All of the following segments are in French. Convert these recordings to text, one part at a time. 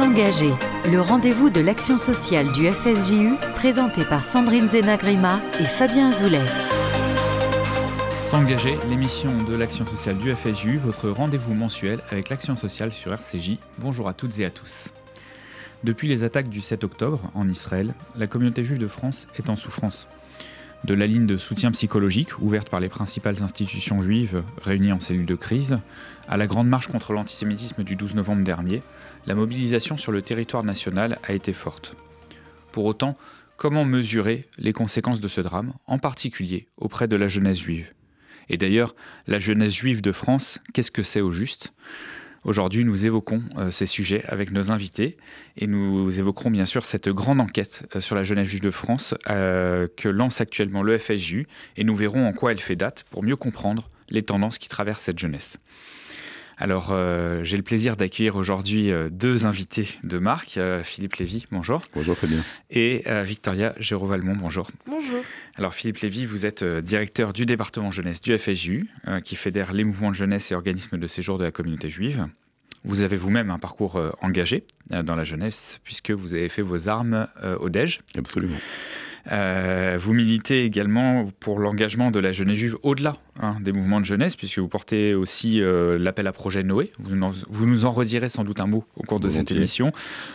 S'engager, le rendez-vous de l'action sociale du FSJU, présenté par Sandrine Zenagrima et Fabien Azoulay. S'engager, l'émission de l'action sociale du FSJU, votre rendez-vous mensuel avec l'action sociale sur RCJ. Bonjour à toutes et à tous. Depuis les attaques du 7 octobre en Israël, la communauté juive de France est en souffrance. De la ligne de soutien psychologique ouverte par les principales institutions juives réunies en cellule de crise, à la grande marche contre l'antisémitisme du 12 novembre dernier, la mobilisation sur le territoire national a été forte. Pour autant, comment mesurer les conséquences de ce drame, en particulier auprès de la jeunesse juive? Et d'ailleurs, la jeunesse juive de France, qu'est-ce que c'est au juste? Aujourd'hui, nous évoquons euh, ces sujets avec nos invités et nous évoquerons bien sûr cette grande enquête euh, sur la jeunesse juive de France euh, que lance actuellement le FSJU et nous verrons en quoi elle fait date pour mieux comprendre les tendances qui traversent cette jeunesse. Alors, euh, j'ai le plaisir d'accueillir aujourd'hui euh, deux invités de marque. Euh, Philippe Lévy, bonjour. Bonjour, très bien. Et Victoria Géraud-Valmont, bonjour. Bonjour. Alors, Philippe Lévy, vous êtes directeur du département jeunesse du FSJU, qui fédère les mouvements de jeunesse et organismes de séjour de la communauté juive. Vous avez vous-même un parcours engagé dans la jeunesse, puisque vous avez fait vos armes au DEJ. Absolument. vous militez également pour l'engagement de la jeunesse juive au-delà Hein, des mouvements de jeunesse, puisque vous portez aussi euh, l'appel à projet Noé. Vous, vous, nous en redirez sans doute un mot au cours de cette émission.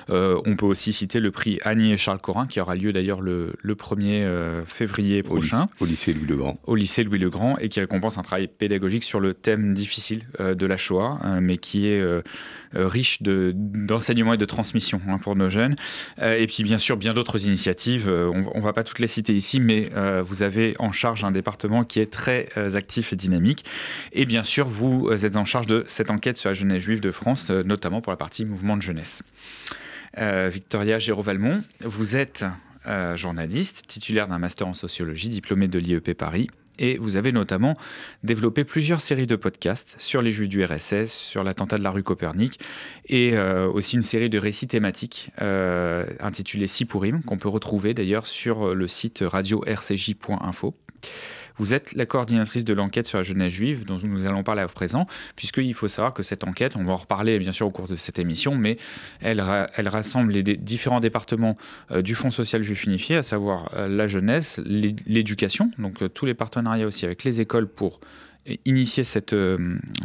Euh, on peut aussi citer le prix Annie et Charles Corin, qui aura lieu d'ailleurs le, 1er euh, février prochain. Au lycée, Louis le Grand. Au lycée Louis le Grand, et qui récompense un travail pédagogique sur le thème difficile de la Shoah, hein, mais qui est riche d'enseignement et de transmission hein, pour nos jeunes. et puis bien sûr, bien d'autres initiatives. on ne va pas toutes les citer ici, mais vous avez en charge un département qui est très actif et dynamique. Et bien sûr, vous êtes en charge de cette enquête sur la jeunesse juive de France, euh, notamment pour la partie mouvement de jeunesse. Euh, Victoria Géraud-Valmont, vous êtes euh, journaliste, titulaire d'un master en sociologie, diplômé de l'IEP Paris. Et vous avez notamment développé plusieurs séries de podcasts sur les Juifs du RSS, sur l'attentat de la rue Copernic, et aussi une série de récits thématiques intitulés Sipourim, qu'on peut retrouver d'ailleurs sur le site radio-rcj.info. Vous êtes la coordinatrice de l'enquête sur la jeunesse juive dont nous allons parler à présent, puisqu'il faut savoir que cette enquête, on va en reparler bien sûr au cours de cette émission, mais elle, elle rassemble les différents départements euh, du Fonds social juif unifié, à savoir euh, la jeunesse, l'éducation, donc euh, tous les partenariats aussi avec les écoles pour initier cette,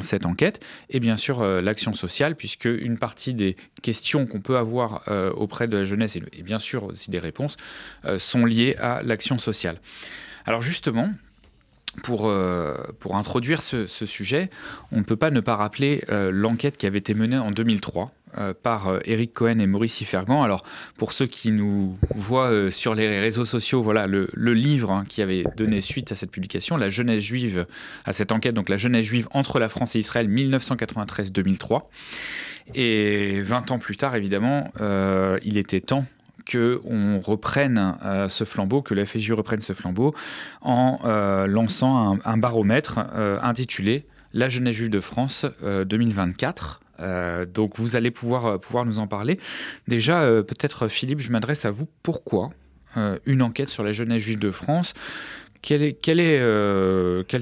cette enquête et bien sûr l'action sociale puisque une partie des questions qu'on peut avoir auprès de la jeunesse et, et, bien sûr aussi des réponses sont liées à l'action sociale. Alors justement, pour, euh, pour introduire ce, sujet, on ne peut pas ne pas rappeler euh, l'enquête qui avait été menée en 2003 euh, par Eric Cohen et Maurice Fergan. Alors, pour ceux qui nous voient sur les réseaux sociaux, voilà le, livre hein, qui avait donné suite à cette publication, La jeunesse juive, à cette enquête, donc La jeunesse juive entre la France et Israël 1993-2003. Et 20 ans plus tard, évidemment, il était temps qu'on reprenne euh, ce flambeau, que la FSJ reprenne ce flambeau en euh, lançant un, baromètre euh, intitulé La jeunesse juive de France 2024. donc vous allez pouvoir, pouvoir nous en parler. Déjà, peut-être Philippe, je m'adresse à vous. Pourquoi une enquête sur la jeunesse juive de France? Quelles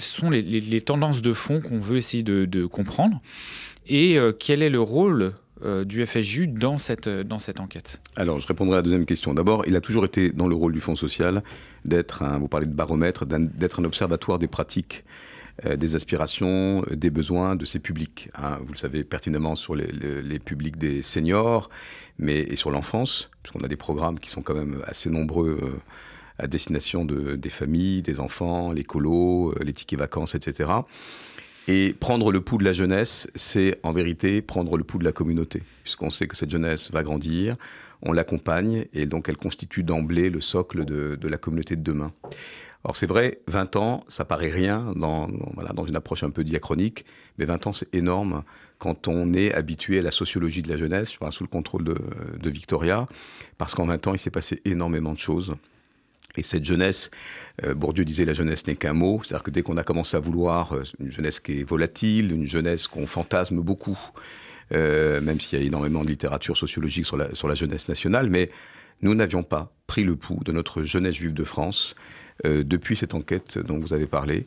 sont les, tendances de fond qu'on veut essayer de comprendre? Et quel est le rôle euh, du FSJU dans cette, euh, dans cette enquête Alors, je répondrai à la deuxième question. D'abord, il a toujours été dans le rôle du Fonds social d'être, un, vous parlez de baromètre, d'être un observatoire des pratiques, euh, des aspirations, des besoins de ces publics. Hein. Vous le savez pertinemment sur les, les, publics des seniors, mais et sur l'enfance, puisqu'on a des programmes qui sont quand même assez nombreux. à destination de, des familles, des enfants, les colos, les tickets vacances, etc. Et prendre le pouls de la jeunesse, c'est en vérité prendre le pouls de la communauté, puisqu'on sait que cette jeunesse va grandir, on l'accompagne, et donc elle constitue d'emblée le socle de, la communauté de demain. Alors c'est vrai, 20 ans, ça paraît rien dans, voilà, dans une approche un peu diachronique, mais 20 ans c'est énorme quand on est habitué à la sociologie de la jeunesse, je parle sous le contrôle de, de Victoria, parce qu'en 20 ans il s'est passé énormément de choses. Et cette jeunesse, euh, Bourdieu disait la jeunesse n'est qu'un mot, c'est-à-dire que dès qu'on a commencé à vouloir euh, une jeunesse qui est volatile, une jeunesse qu'on fantasme beaucoup, euh, même s'il y a énormément de littérature sociologique sur la, sur la jeunesse nationale, mais nous n'avions pas pris le pouls de notre jeunesse juive de France depuis cette enquête dont vous avez parlé.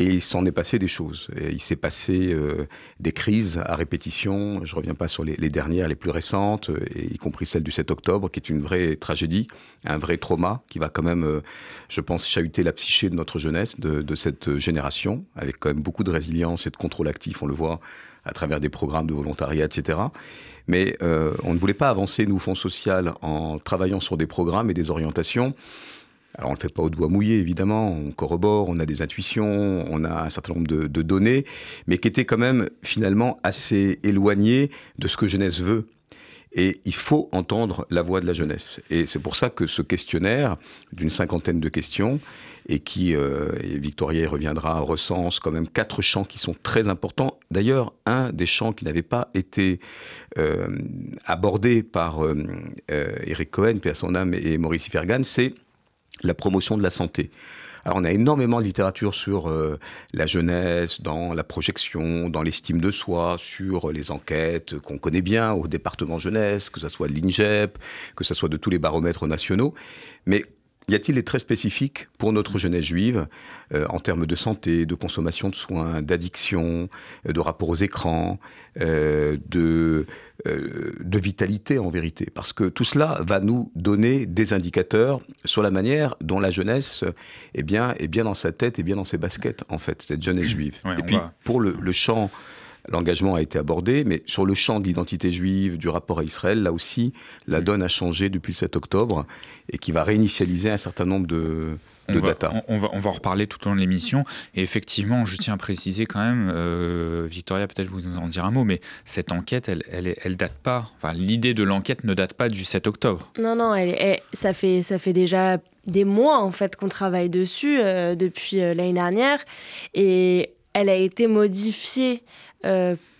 Et il s'en est passé des choses. il s'est passé euh, des crises à répétition. Je ne reviens pas sur les, dernières, les plus récentes, y compris celle du 7 octobre, qui est une vraie tragédie, un vrai trauma qui va quand même, euh, je pense, chahuter la psyché de notre jeunesse, de, de, cette génération, avec quand même beaucoup de résilience et de contrôle actif, on le voit à travers des programmes de volontariat, etc. Mais euh, on ne voulait pas avancer, nous, Fonds Social, en travaillant sur des programmes et des orientations alors on ne le fait pas au doigt mouillé, évidemment, on corrobore, on a des intuitions, on a un certain nombre de, données, mais qui étaient quand même finalement assez éloignées de ce que jeunesse veut. Et il faut entendre la voix de la jeunesse. Et c'est pour ça que ce questionnaire, d'une cinquantaine de questions, et qui, euh, et Victoria y reviendra, recense quand même quatre champs qui sont très importants. D'ailleurs, un des champs qui n'avait pas été euh, abordé par euh, Eric Cohen, puis à son âme, et Maurice Fergan, c'est la promotion de la santé. Alors on a énormément de littérature sur euh, la jeunesse, dans la projection, dans l'estime de soi, sur les enquêtes qu'on connaît bien au département jeunesse, que ce soit de l'INGEP, que ce soit de tous les baromètres nationaux. Mais y a-t-il des traits spécifiques pour notre jeunesse juive euh, en termes de santé, de consommation de soins, d'addiction, euh, de rapport aux écrans, euh, de, de vitalité en vérité? Parce que tout cela va nous donner des indicateurs sur la manière dont la jeunesse est bien, est bien dans sa tête et bien dans ses baskets, en fait, cette jeunesse juive. et puis, pour le, le champ l'engagement a été abordé, mais sur le champ de l'identité juive, du rapport à Israël, là aussi, la donne a changé depuis le 7 octobre et qui va réinitialiser un certain nombre de, on va, on, va, on va en reparler tout au long de l'émission. Et effectivement, je tiens à préciser quand même, euh, Victoria, peut-être vous nous en dire un mot, mais cette enquête, elle, elle, elle date pas. Enfin, l'idée de l'enquête ne date pas du 7 octobre. Non, non, elle, ça, fait, ça fait déjà des mois en fait qu'on travaille dessus euh, depuis euh, l'année dernière. Et elle a été modifiée euh,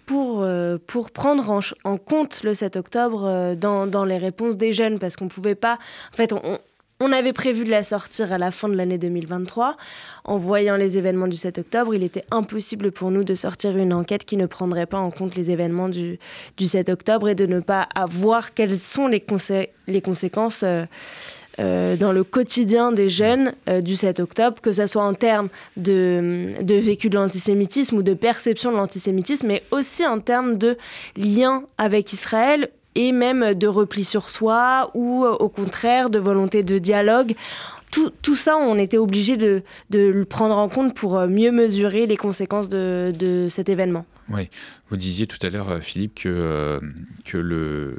pour, euh, pour prendre en, compte le 7 octobre euh, dans, dans, les réponses des jeunes, parce qu'on pouvait pas... En fait, on, on avait prévu de la sortir à la fin de l'année 2023. En voyant les événements du 7 octobre, il était impossible pour nous de sortir une enquête qui ne prendrait pas en compte les événements du, du 7 octobre et de ne pas avoir quelles sont les, les conséquences euh, dans le quotidien des jeunes euh, du 7 octobre, que ce soit en termes de, de vécu de l'antisémitisme ou de perception de l'antisémitisme, mais aussi en termes de lien avec Israël et même de repli sur soi ou euh, au contraire de volonté de dialogue. Tout, tout, ça, on était obligé de, de, le prendre en compte pour mieux mesurer les conséquences de, de cet événement. Oui, vous disiez tout à l'heure, Philippe, que, que le,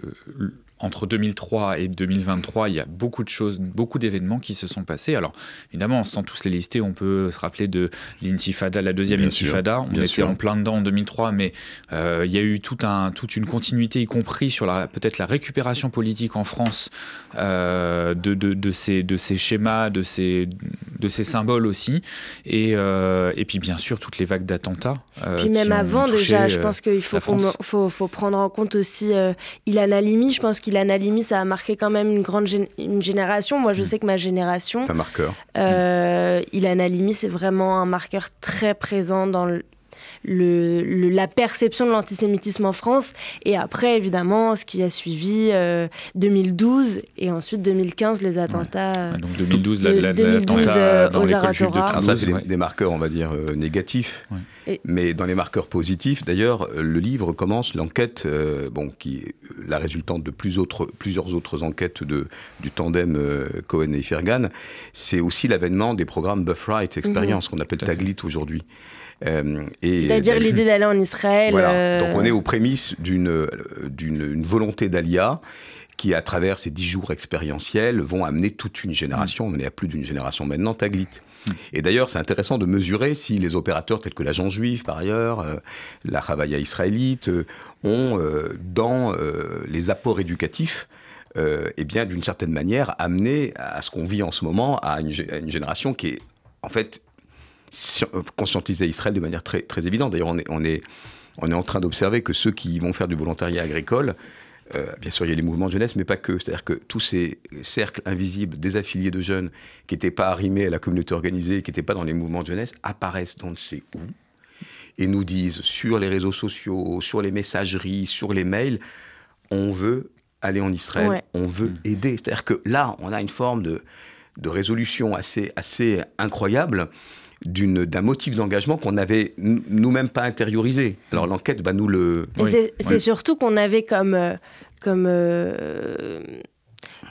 entre 2003 et 2023, il y a beaucoup de choses, beaucoup d'événements qui se sont passés. Alors, évidemment, sans tous les lister, on peut se rappeler de l'intifada, la deuxième intifada. on était en plein dedans en 2003, mais euh, il y a eu tout un, toute une continuité, y compris sur peut-être la récupération politique en France euh, de, de, de, ces, de ces schémas, de ces, de ces symboles aussi. Et, euh, et puis, bien sûr, toutes les vagues d'attentats. puis même avant, déjà, je pense qu'il faut, faut, faut, prendre en compte aussi Ilan Halimi, je pense qu'il Ilan Halimi, ça a marqué quand même une grande une génération. Moi, je mm. sais que ma génération. C'est un marqueur. Euh, Halimi, c'est vraiment un marqueur très présent dans le, le, la perception de l'antisémitisme en France. Et après, évidemment, ce qui a suivi 2012 euh, et ensuite 2015, les attentats. donc 2012, l'attentat euh, aux Aratora. Ça, c'est des, marqueurs, on va dire, euh, négatifs. Mais dans les marqueurs positifs, d'ailleurs, le livre commence l'enquête, bon, qui est la résultante de plus autres, plusieurs autres enquêtes de, du tandem Cohen et Fergan. C'est aussi l'avènement des programmes Buff Right Experience, mhm. qu'on appelle Taglit aujourd'hui. Euh, C'est-à-dire l'idée d'aller en Israël. Euh, Donc on est aux prémices d'une d'une volonté d'Alia qui, à travers ces dix jours expérientiels, vont amener toute une génération, mm. on est à plus d'une génération maintenant, Taglit. Mm. Et d'ailleurs, c'est intéressant de mesurer si les opérateurs tels que l'agent juif, par ailleurs, euh, la Chavaya israélite, ont, dans les apports éducatifs, eh bien, d'une certaine manière, amené à ce qu'on vit en ce moment à une, à une, génération qui est, en fait, euh, conscientiser Israël de manière très, très évidente. D'ailleurs, on est, on, est, on est en train d'observer que ceux qui vont faire du volontariat agricole, euh, bien sûr, il y a les mouvements de jeunesse, mais pas que. C'est-à-dire que tous ces cercles invisibles des affiliés de jeunes qui n'étaient pas arrimés à la communauté organisée, qui n'étaient pas dans les mouvements de jeunesse, apparaissent dans ne sait où et nous disent sur les réseaux sociaux, sur les messageries, sur les mails, on veut aller en Israël, on veut aider. C'est-à-dire que là, on a une forme de, de résolution assez, assez incroyable d'un motif d'engagement qu'on n'avait nous-mêmes pas intériorisé. Alors l'enquête va nous le... C'est surtout qu'on avait comme, comme,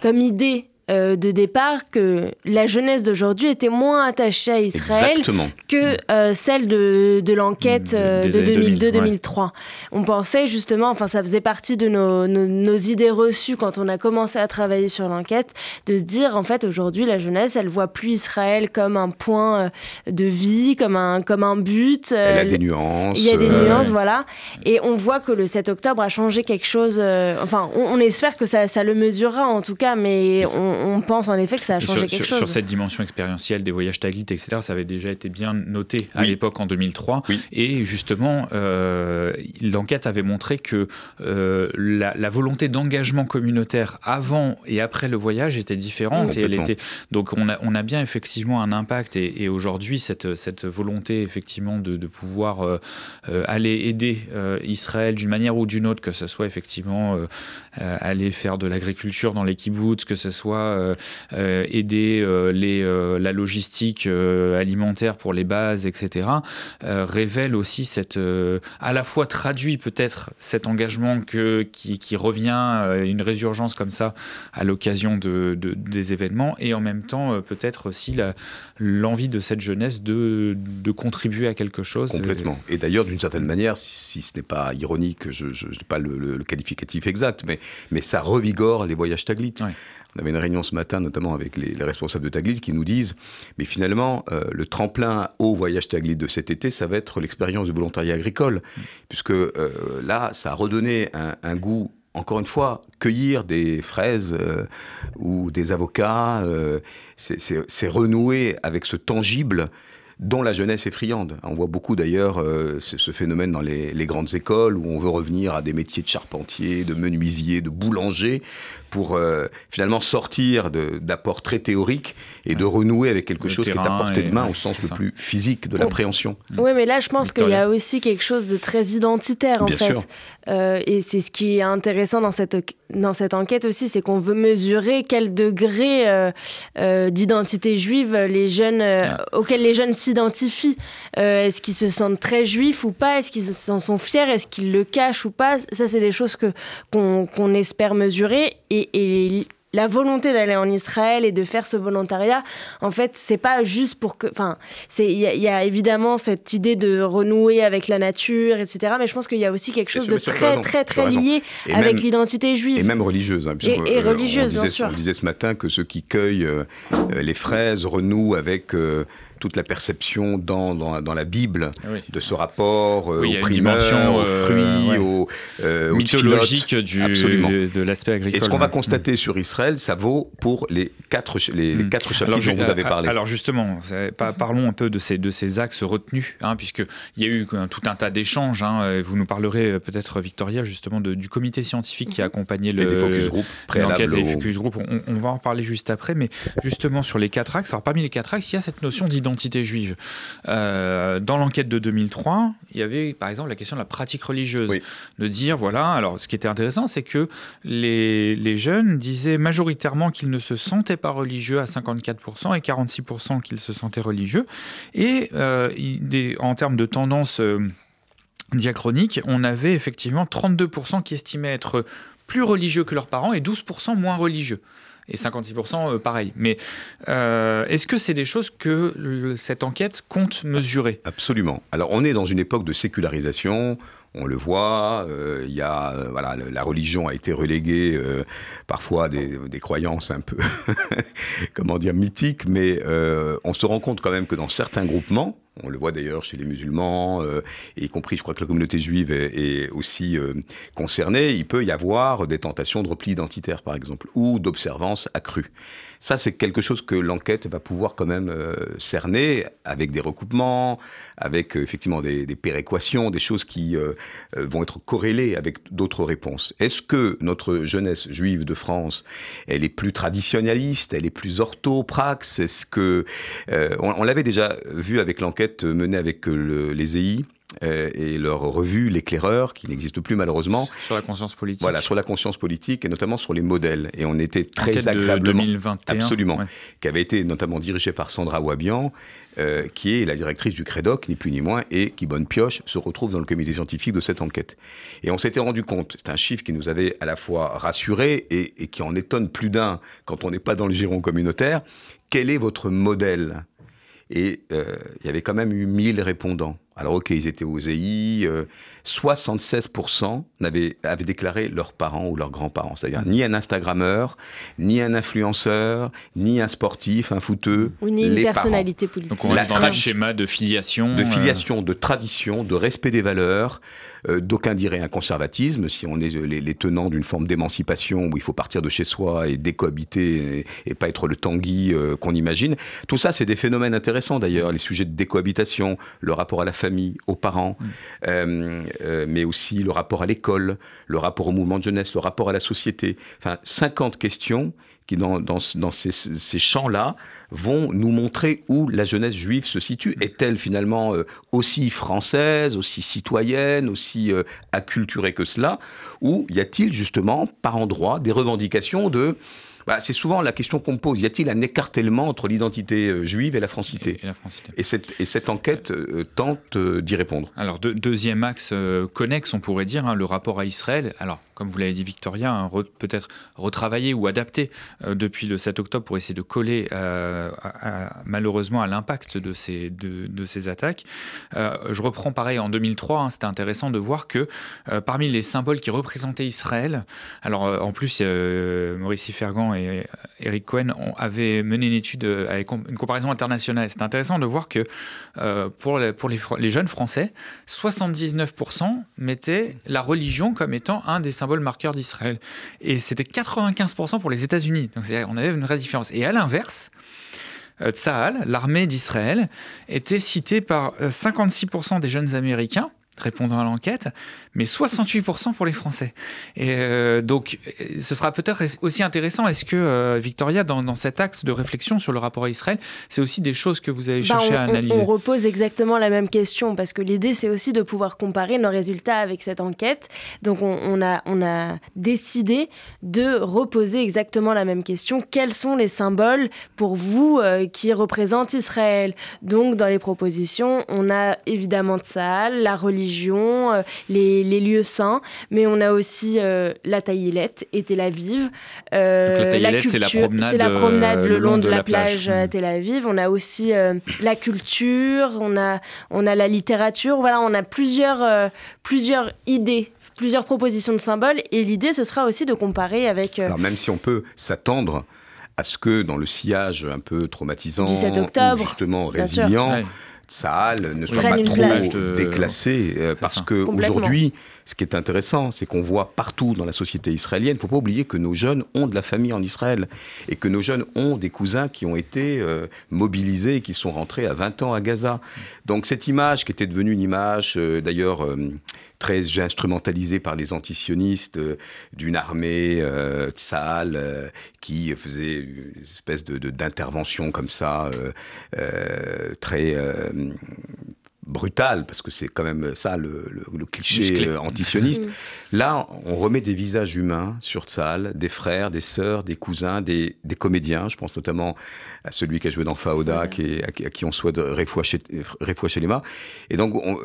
comme idée euh, de départ que la jeunesse d'aujourd'hui était moins attachée à Israël que euh, celle de, de l'enquête euh, de, 2002-2003. On pensait justement, enfin ça faisait partie de nos, nos, idées reçues quand on a commencé à travailler sur l'enquête, de se dire en fait aujourd'hui la jeunesse elle voit plus Israël comme un point de vie, comme un, comme un but. Elle a des nuances. Il y a des nuances, voilà. Et on voit que le 7 octobre a changé quelque chose, enfin on, espère que ça, ça, le mesurera en tout cas, mais on, on pense en effet que ça a changé quelque chose. Sur cette dimension expérientielle des voyages Taglit, etc., ça avait déjà été bien noté à l'époque en 2003. Et justement, euh, l'enquête avait montré que euh, la, volonté d'engagement communautaire avant et après le voyage était différente. et elle était... Donc on a, on a bien effectivement un impact. Et, aujourd'hui, cette, cette volonté effectivement de, pouvoir euh, aller aider Israël d'une manière ou d'une autre, que ce soit effectivement aller faire de l'agriculture dans les kibbutz, que ce soit euh, aider euh, les, euh, la logistique alimentaire pour les bases, etc., révèle aussi cette, à la fois traduit peut-être cet engagement que, qui, qui revient, une résurgence comme ça à l'occasion de, des événements, et en même temps peut-être aussi l'envie de cette jeunesse de, de contribuer à quelque chose. Complètement. Et d'ailleurs, d'une certaine manière, si ce n'est pas ironique, je n'ai pas le, qualificatif exact, mais, mais ça revigore les voyages Taglit. On avait une réunion ce matin, notamment avec les, responsables de Taglit, qui nous disent, mais finalement, euh, le tremplin au voyage Taglit de cet été, ça va être l'expérience du volontariat agricole, puisque euh, là, ça a redonné un, goût encore une fois, cueillir des fraises euh, ou des avocats, c'est renouer avec ce tangible dont la jeunesse est friande. On voit beaucoup d'ailleurs ce phénomène dans les, grandes écoles où on veut revenir à des métiers de charpentier, de menuisier, de boulanger pour euh, finalement sortir d'apports très théoriques et de renouer avec quelque chose qui est à portée de main au sens le plus physique de l'appréhension. Oui, mais là je pense qu'il y a aussi quelque chose de très identitaire en fait. Euh, et c'est ce qui est intéressant dans cette, dans cette enquête aussi, c'est qu'on veut mesurer quel degré d'identité juive les jeunes, auquel les jeunes s'identifient. Euh, est-ce qu'ils se sentent très juifs ou pas? Est-ce qu'ils s'en sont fiers? Est-ce qu'ils le cachent ou pas? Ça, c'est des choses que qu'on espère mesurer. Et, et la volonté d'aller en Israël et de faire ce volontariat, en fait, c'est pas juste pour que. Enfin, il y, a évidemment cette idée de renouer avec la nature, etc. Mais je pense qu'il y a aussi quelque chose de très, très, très lié avec l'identité juive. Et même religieuse. Hein, et, et, euh, religieuse, bien sûr. On disait ce matin que ceux qui cueillent euh, les fraises renouent avec toute la perception dans, dans, la Bible de ce rapport euh, aux primeurs, aux euh, fruits, aux, euh, mythologique du, de l'aspect agricole. Et ce qu'on va constater sur Israël, ça vaut pour les quatre, les, hmm. quatre chapitres dont vous avez parlé. Alors justement, parlons un peu de ces, de ces axes retenus, hein, puisqu'il y a eu tout un tas d'échanges. Hein, vous nous parlerez peut-être, Victoria, justement, de, du comité scientifique qui a accompagné le, focus group l'enquête, les focus group. On, on, va en parler juste après, mais justement sur les quatre axes, alors parmi les quatre axes, il y a cette notion d'identité identité juive. Euh, dans l'enquête de 2003, il y avait par exemple la question de la pratique religieuse. De dire, voilà, alors ce qui était intéressant, c'est que les, les, jeunes disaient majoritairement qu'ils ne se sentaient pas religieux à 54% et 46% qu'ils se sentaient religieux. Et euh, en termes de tendance euh, diachronique, on avait effectivement 32% qui estimaient être plus religieux que leurs parents et 12% moins religieux et 56% euh, pareil. Mais euh, est-ce que c'est des choses que cette enquête compte mesurer? Absolument. Alors on est dans une époque de sécularisation. On le voit, euh, y a, voilà, la religion a été reléguée parfois des, des, croyances un peu, comment dire, mythiques, mais on se rend compte quand même que dans certains groupements, on le voit d'ailleurs chez les musulmans, euh, y compris, je crois que la communauté juive est, aussi euh, concernée. Il peut y avoir des tentations de repli identitaire, par exemple, ou d'observance accrue. Ça, c'est quelque chose que l'enquête va pouvoir quand même euh, cerner avec des recoupements, avec effectivement des, péréquations, des choses qui vont être corrélées avec d'autres réponses. Est-ce que notre jeunesse juive de France, elle est plus traditionnaliste, elle est plus orthopraxe? Est-ce que on, l'avait déjà vu avec l'enquête enquête menée avec les EI euh, et leur revue L'éclaireur, qui n'existe plus malheureusement. Sur la conscience politique. Voilà, sur la conscience politique et notamment sur les modèles. Et on était très Enquête agréablement. De 2021. Absolument. Qui avait été notamment dirigée par Sandra Wabian, euh, qui est la directrice du CREDOC, ni plus ni moins, et qui, bonne pioche, se retrouve dans le comité scientifique de cette enquête. Et on s'était rendu compte, c'est un chiffre qui nous avait à la fois rassuré et, et qui en étonne plus d'un quand on n'est pas dans le giron communautaire. Quel est votre modèle Et euh, il y avait quand même eu 1000 répondants. Alors ok, ils étaient aux EI, euh, 76% avaient, avaient déclaré leurs parents ou leurs grands-parents. C'est-à-dire ni un Instagrammeur, ni un influenceur, ni un sportif, un footeux. Ou ni une personnalité politique. Donc on reste dans le schéma de filiation. De euh, filiation, de tradition, de respect des valeurs. Euh, D'aucuns diraient un conservatisme, si on est les, les tenants d'une forme d'émancipation où il faut partir de chez soi et décohabiter et, et pas être le tanguy euh, qu'on imagine. Tout ça, c'est des phénomènes intéressants d'ailleurs. Les sujets de décohabitation, le rapport à la famille, aux parents. Mm. Euh, mais aussi le rapport à l'école, le rapport au mouvement de jeunesse, le rapport à la société. Enfin, 50 questions qui, dans, ces champs-là, vont nous montrer où la jeunesse juive se situe. Est-elle finalement euh, aussi française, aussi citoyenne, aussi euh, acculturée que cela? Ou y a-t-il justement, par endroits, des revendications de bah, c'est souvent la question qu'on me pose. Y a-t-il un écartèlement entre l'identité euh, juive et la francité Et, la francité. Et, cette, et cette enquête euh, tente euh, d'y répondre. Alors, de, deuxième axe euh, connexe, on pourrait dire, hein, le rapport à Israël. Alors, comme vous l'avez dit, Victoria, hein, re, peut-être retravaillé ou adapté euh, depuis le 7 octobre pour essayer de coller euh, malheureusement à l'impact de ces, de, ces attaques. je reprends pareil en 2003, hein, c'était intéressant de voir que parmi les symboles qui représentaient Israël, alors en plus, Maurice Fergan et Eric Cohen avaient mené une étude avec une comparaison internationale. C'est intéressant de voir que euh, pour, pour les, les, jeunes Français, 79% mettaient la religion comme étant un des symboles marqueurs d'Israël. Et c'était 95% pour les États-Unis. Donc on avait une vraie différence. Et à l'inverse, euh, Tsahal, l'armée d'Israël, était citée par 56% euh, des jeunes Américains répondant à l'enquête, mais 68% pour les Français. Et euh, donc, ce sera peut-être aussi intéressant. Est-ce que, euh, Victoria, dans, dans, cet axe de réflexion sur le rapport à Israël, c'est aussi des choses que vous avez cherché bah on, à analyser? on, on, repose exactement la même question, parce que l'idée, c'est aussi de pouvoir comparer nos résultats avec cette enquête. Donc, on, on, a, on a décidé de reposer exactement la même question. Quels sont les symboles pour vous euh, qui représentent Israël? Donc, dans les propositions, on a évidemment Tzahal, la religion, euh, les les lieux saints, mais on a aussi euh, la Taïlette et Tel Aviv. Euh, la, la c'est la promenade, la promenade le, le long, de, de, la, la plage, plage à Tel Aviv. On a aussi euh, la culture, on a, on a la littérature. Voilà, on a plusieurs, euh, plusieurs idées plusieurs propositions de symboles et l'idée ce sera aussi de comparer avec... Euh... Alors même si on peut s'attendre à ce que dans le sillage un peu traumatisant, du 7 octobre, justement résilient, ne soit pas trop déclassé, euh, parce qu'aujourd'hui, ce qui est intéressant, c'est qu'on voit partout dans la société israélienne, il ne faut pas oublier que nos jeunes ont de la famille en Israël, et que nos jeunes ont des cousins qui ont été euh, mobilisés et qui sont rentrés à 20 ans à Gaza. Donc cette image, qui était devenue une image, euh, d'ailleurs, très instrumentalisée par les antisionistes euh, d'une armée euh, tsahal euh, qui faisait une espèce de, de, d'intervention comme ça, euh, très brutal, parce que c'est quand même ça le, le, le cliché antisioniste. Là, on remet des visages humains sur Tzal, des frères, des sœurs, des cousins, des, des, comédiens. Je pense notamment à celui qui a joué dans Faoda, ouais. qui est, à, à, qui on souhaite Refouach Lema. Et donc, on,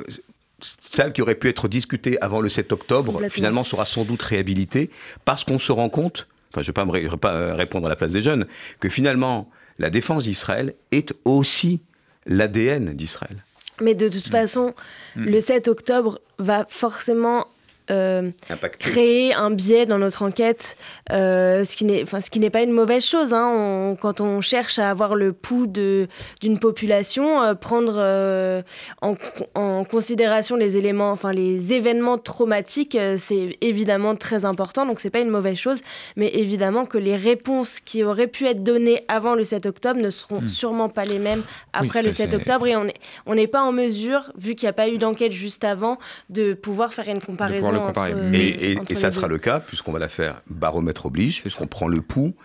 celle qui aurait pu être discutée avant le 7 octobre, finalement sera sans doute réhabilitée, parce qu'on se rend compte, enfin je ne vais pas répondre à la place des jeunes, que finalement la défense d'Israël est aussi l'ADN d'Israël. Mais de toute façon, mmh. le 7 octobre va forcément euh, créer un biais dans notre enquête, euh, ce qui n'est, enfin, ce qui n'est pas une mauvaise chose. Hein. On, quand on cherche à avoir le pouls de, d'une population, euh, prendre euh, en, en, considération les éléments, enfin les événements traumatiques, euh, c'est évidemment très important. Donc c'est pas une mauvaise chose, mais évidemment que les réponses qui auraient pu être données avant le 7 octobre ne seront mmh. sûrement pas les mêmes après oui, le 7 octobre. Et on n'est on n'est pas en mesure, vu qu'il n'y a pas eu d'enquête juste avant, de pouvoir faire une comparaison le comparer. Entre, et, et, et ça sera le cas, puisqu'on va la faire baromètre oblige, puisqu'on prend le pouls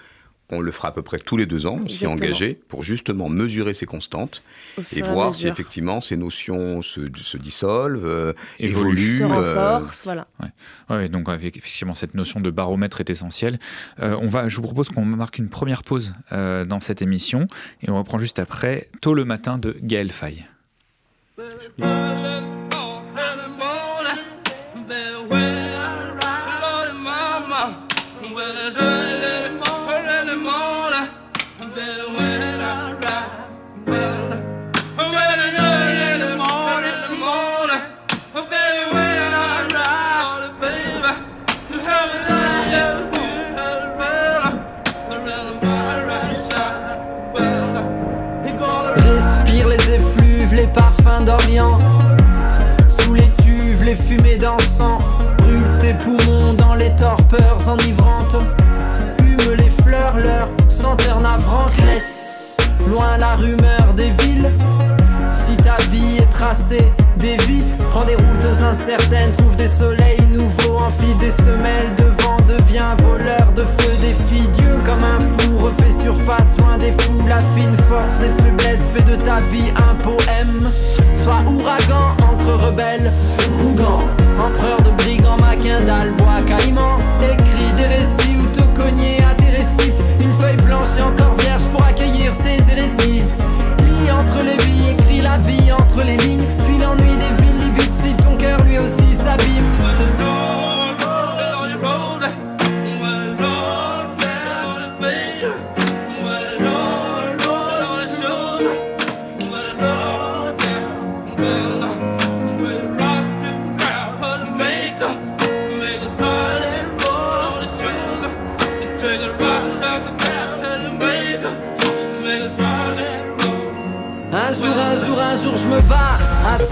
on le fera à peu près tous les deux ans, s'y engager, pour justement mesurer ces constantes et voir si effectivement ces notions se, dissolvent, euh, évoluent. Se euh, renforcent, voilà. Ouais. donc effectivement, cette notion de baromètre est essentielle. Euh, on va, je vous propose qu'on marque une première pause dans cette émission et on reprend juste après Tôt le matin de Gaël Faye. Les torpeurs enivrantes. Hume les fleurs, leur senteur navrante. Laisse loin la rumeur des villes. Si ta vie est tracée, des vies, prends des routes incertaines, trouve des soleils nouveaux, enfile des semelles de vent, devient voleur de feu, défie Dieu comme un fou, refait surface, loin des fous, la fine force et faiblesse, fait de ta vie un poème. Sois ouragan entre rebelles, Ougan, empereur de brigands, maquindal, bois caïman, écris des récits ou te cogner à tes récifs, une feuille blanche et encore vierge pour accueillir tes hérésies. Lis entre les billes, écris la vie entre les lignes,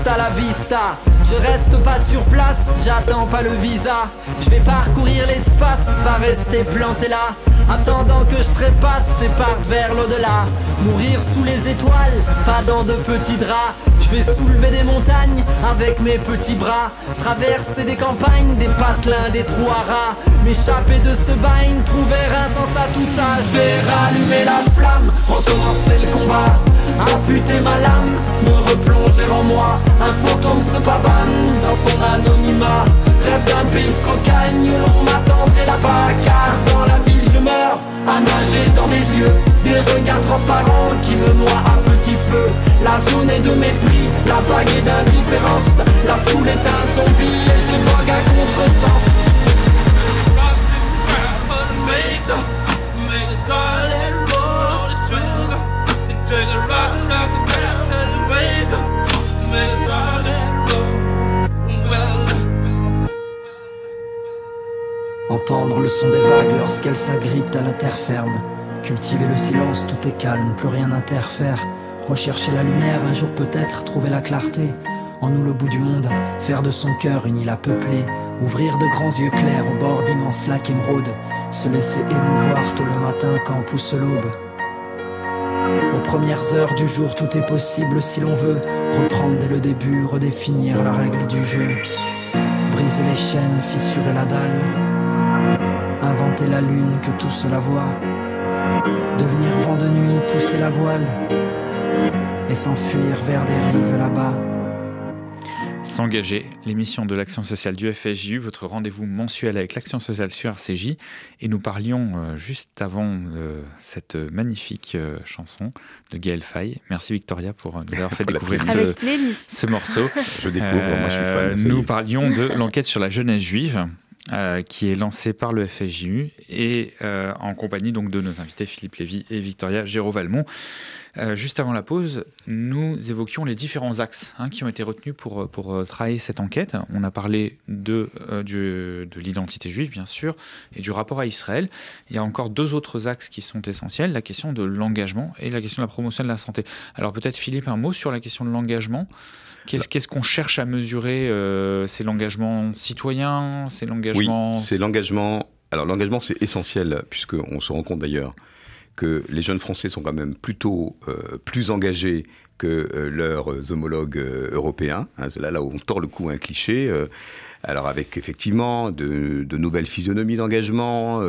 Je reste pas sur place, j'attends pas le visa. Je vais parcourir l'espace, pas rester planté là. Attendant que je trépasse et parte vers l'au-delà. Mourir sous les étoiles, pas dans de petits draps. Je vais soulever des montagnes avec mes petits bras. Traverser des campagnes, des patelins, des trous à rats. M'échapper de ce bain, trouver un sens à tout ça. Je vais rallumer la flamme, recommencer le combat. Affûter ma lame, me replonger en moi. Un fantôme se pavane dans son anonymat. Rêve d'un pays de cocagne où l'on m'attendrait là-bas. Car dans la ville je meurs, à nager dans des yeux. Des regards transparents qui me noient à petit feu. La zone est de mépris, la vague est d'indifférence. La foule est un zombie et je vogue à contresens. Entendre le son des vagues lorsqu'elles s'agrippent à la terre ferme. Cultiver le silence, tout est calme, plus rien n'interfère. Rechercher la lumière, un jour peut-être trouver la clarté. En nous le bout du monde, faire de son cœur une île à peupler. Ouvrir de grands yeux clairs au bord d'immenses lacs émeraudes. Se laisser émouvoir tôt le matin quand pousse l'aube. Premières heures du jour, tout est possible si l'on veut. Reprendre dès le début, redéfinir la règle du jeu. Briser les chaînes, fissurer la dalle. Inventer la lune que tout cela voit. Devenir vent de nuit, pousser la voile. Et s'enfuir vers des rives là-bas. S'engager, l'émission de l'action sociale du FSJU, votre rendez-vous mensuel avec l'action sociale sur RCJ. Et nous parlions euh, juste avant euh, cette magnifique euh, chanson de Gaël Faye. Merci Victoria pour nous avoir fait découvrir ce, morceau. Je découvre, moi je suis fan. Nous parlions de l'enquête sur la jeunesse juive. qui est lancée par le FSJU et en compagnie donc de nos invités Philippe Lévy et Victoria Géraud-Valmont. Euh, juste avant la pause, nous évoquions les différents axes hein, qui ont été retenus pour, euh, pour euh, travailler cette enquête. On a parlé de, de l'identité juive, bien sûr, et du rapport à Israël. Il y a encore deux autres axes qui sont essentiels, la question de l'engagement et la question de la promotion de la santé. Alors peut-être Philippe, un mot sur la question de l'engagement. Qu'est-ce qu'on cherche à mesurer C'est l'engagement citoyen C'est l'engagement... Oui, c'est l'engagement... Alors l'engagement, c'est essentiel, puisqu'on se rend compte d'ailleurs que les jeunes Français sont quand même plutôt euh, plus engagés que euh, leurs homologues euh, européens. Hein, là, là on tord le cou à un cliché. alors avec effectivement de, nouvelles physionomies d'engagement.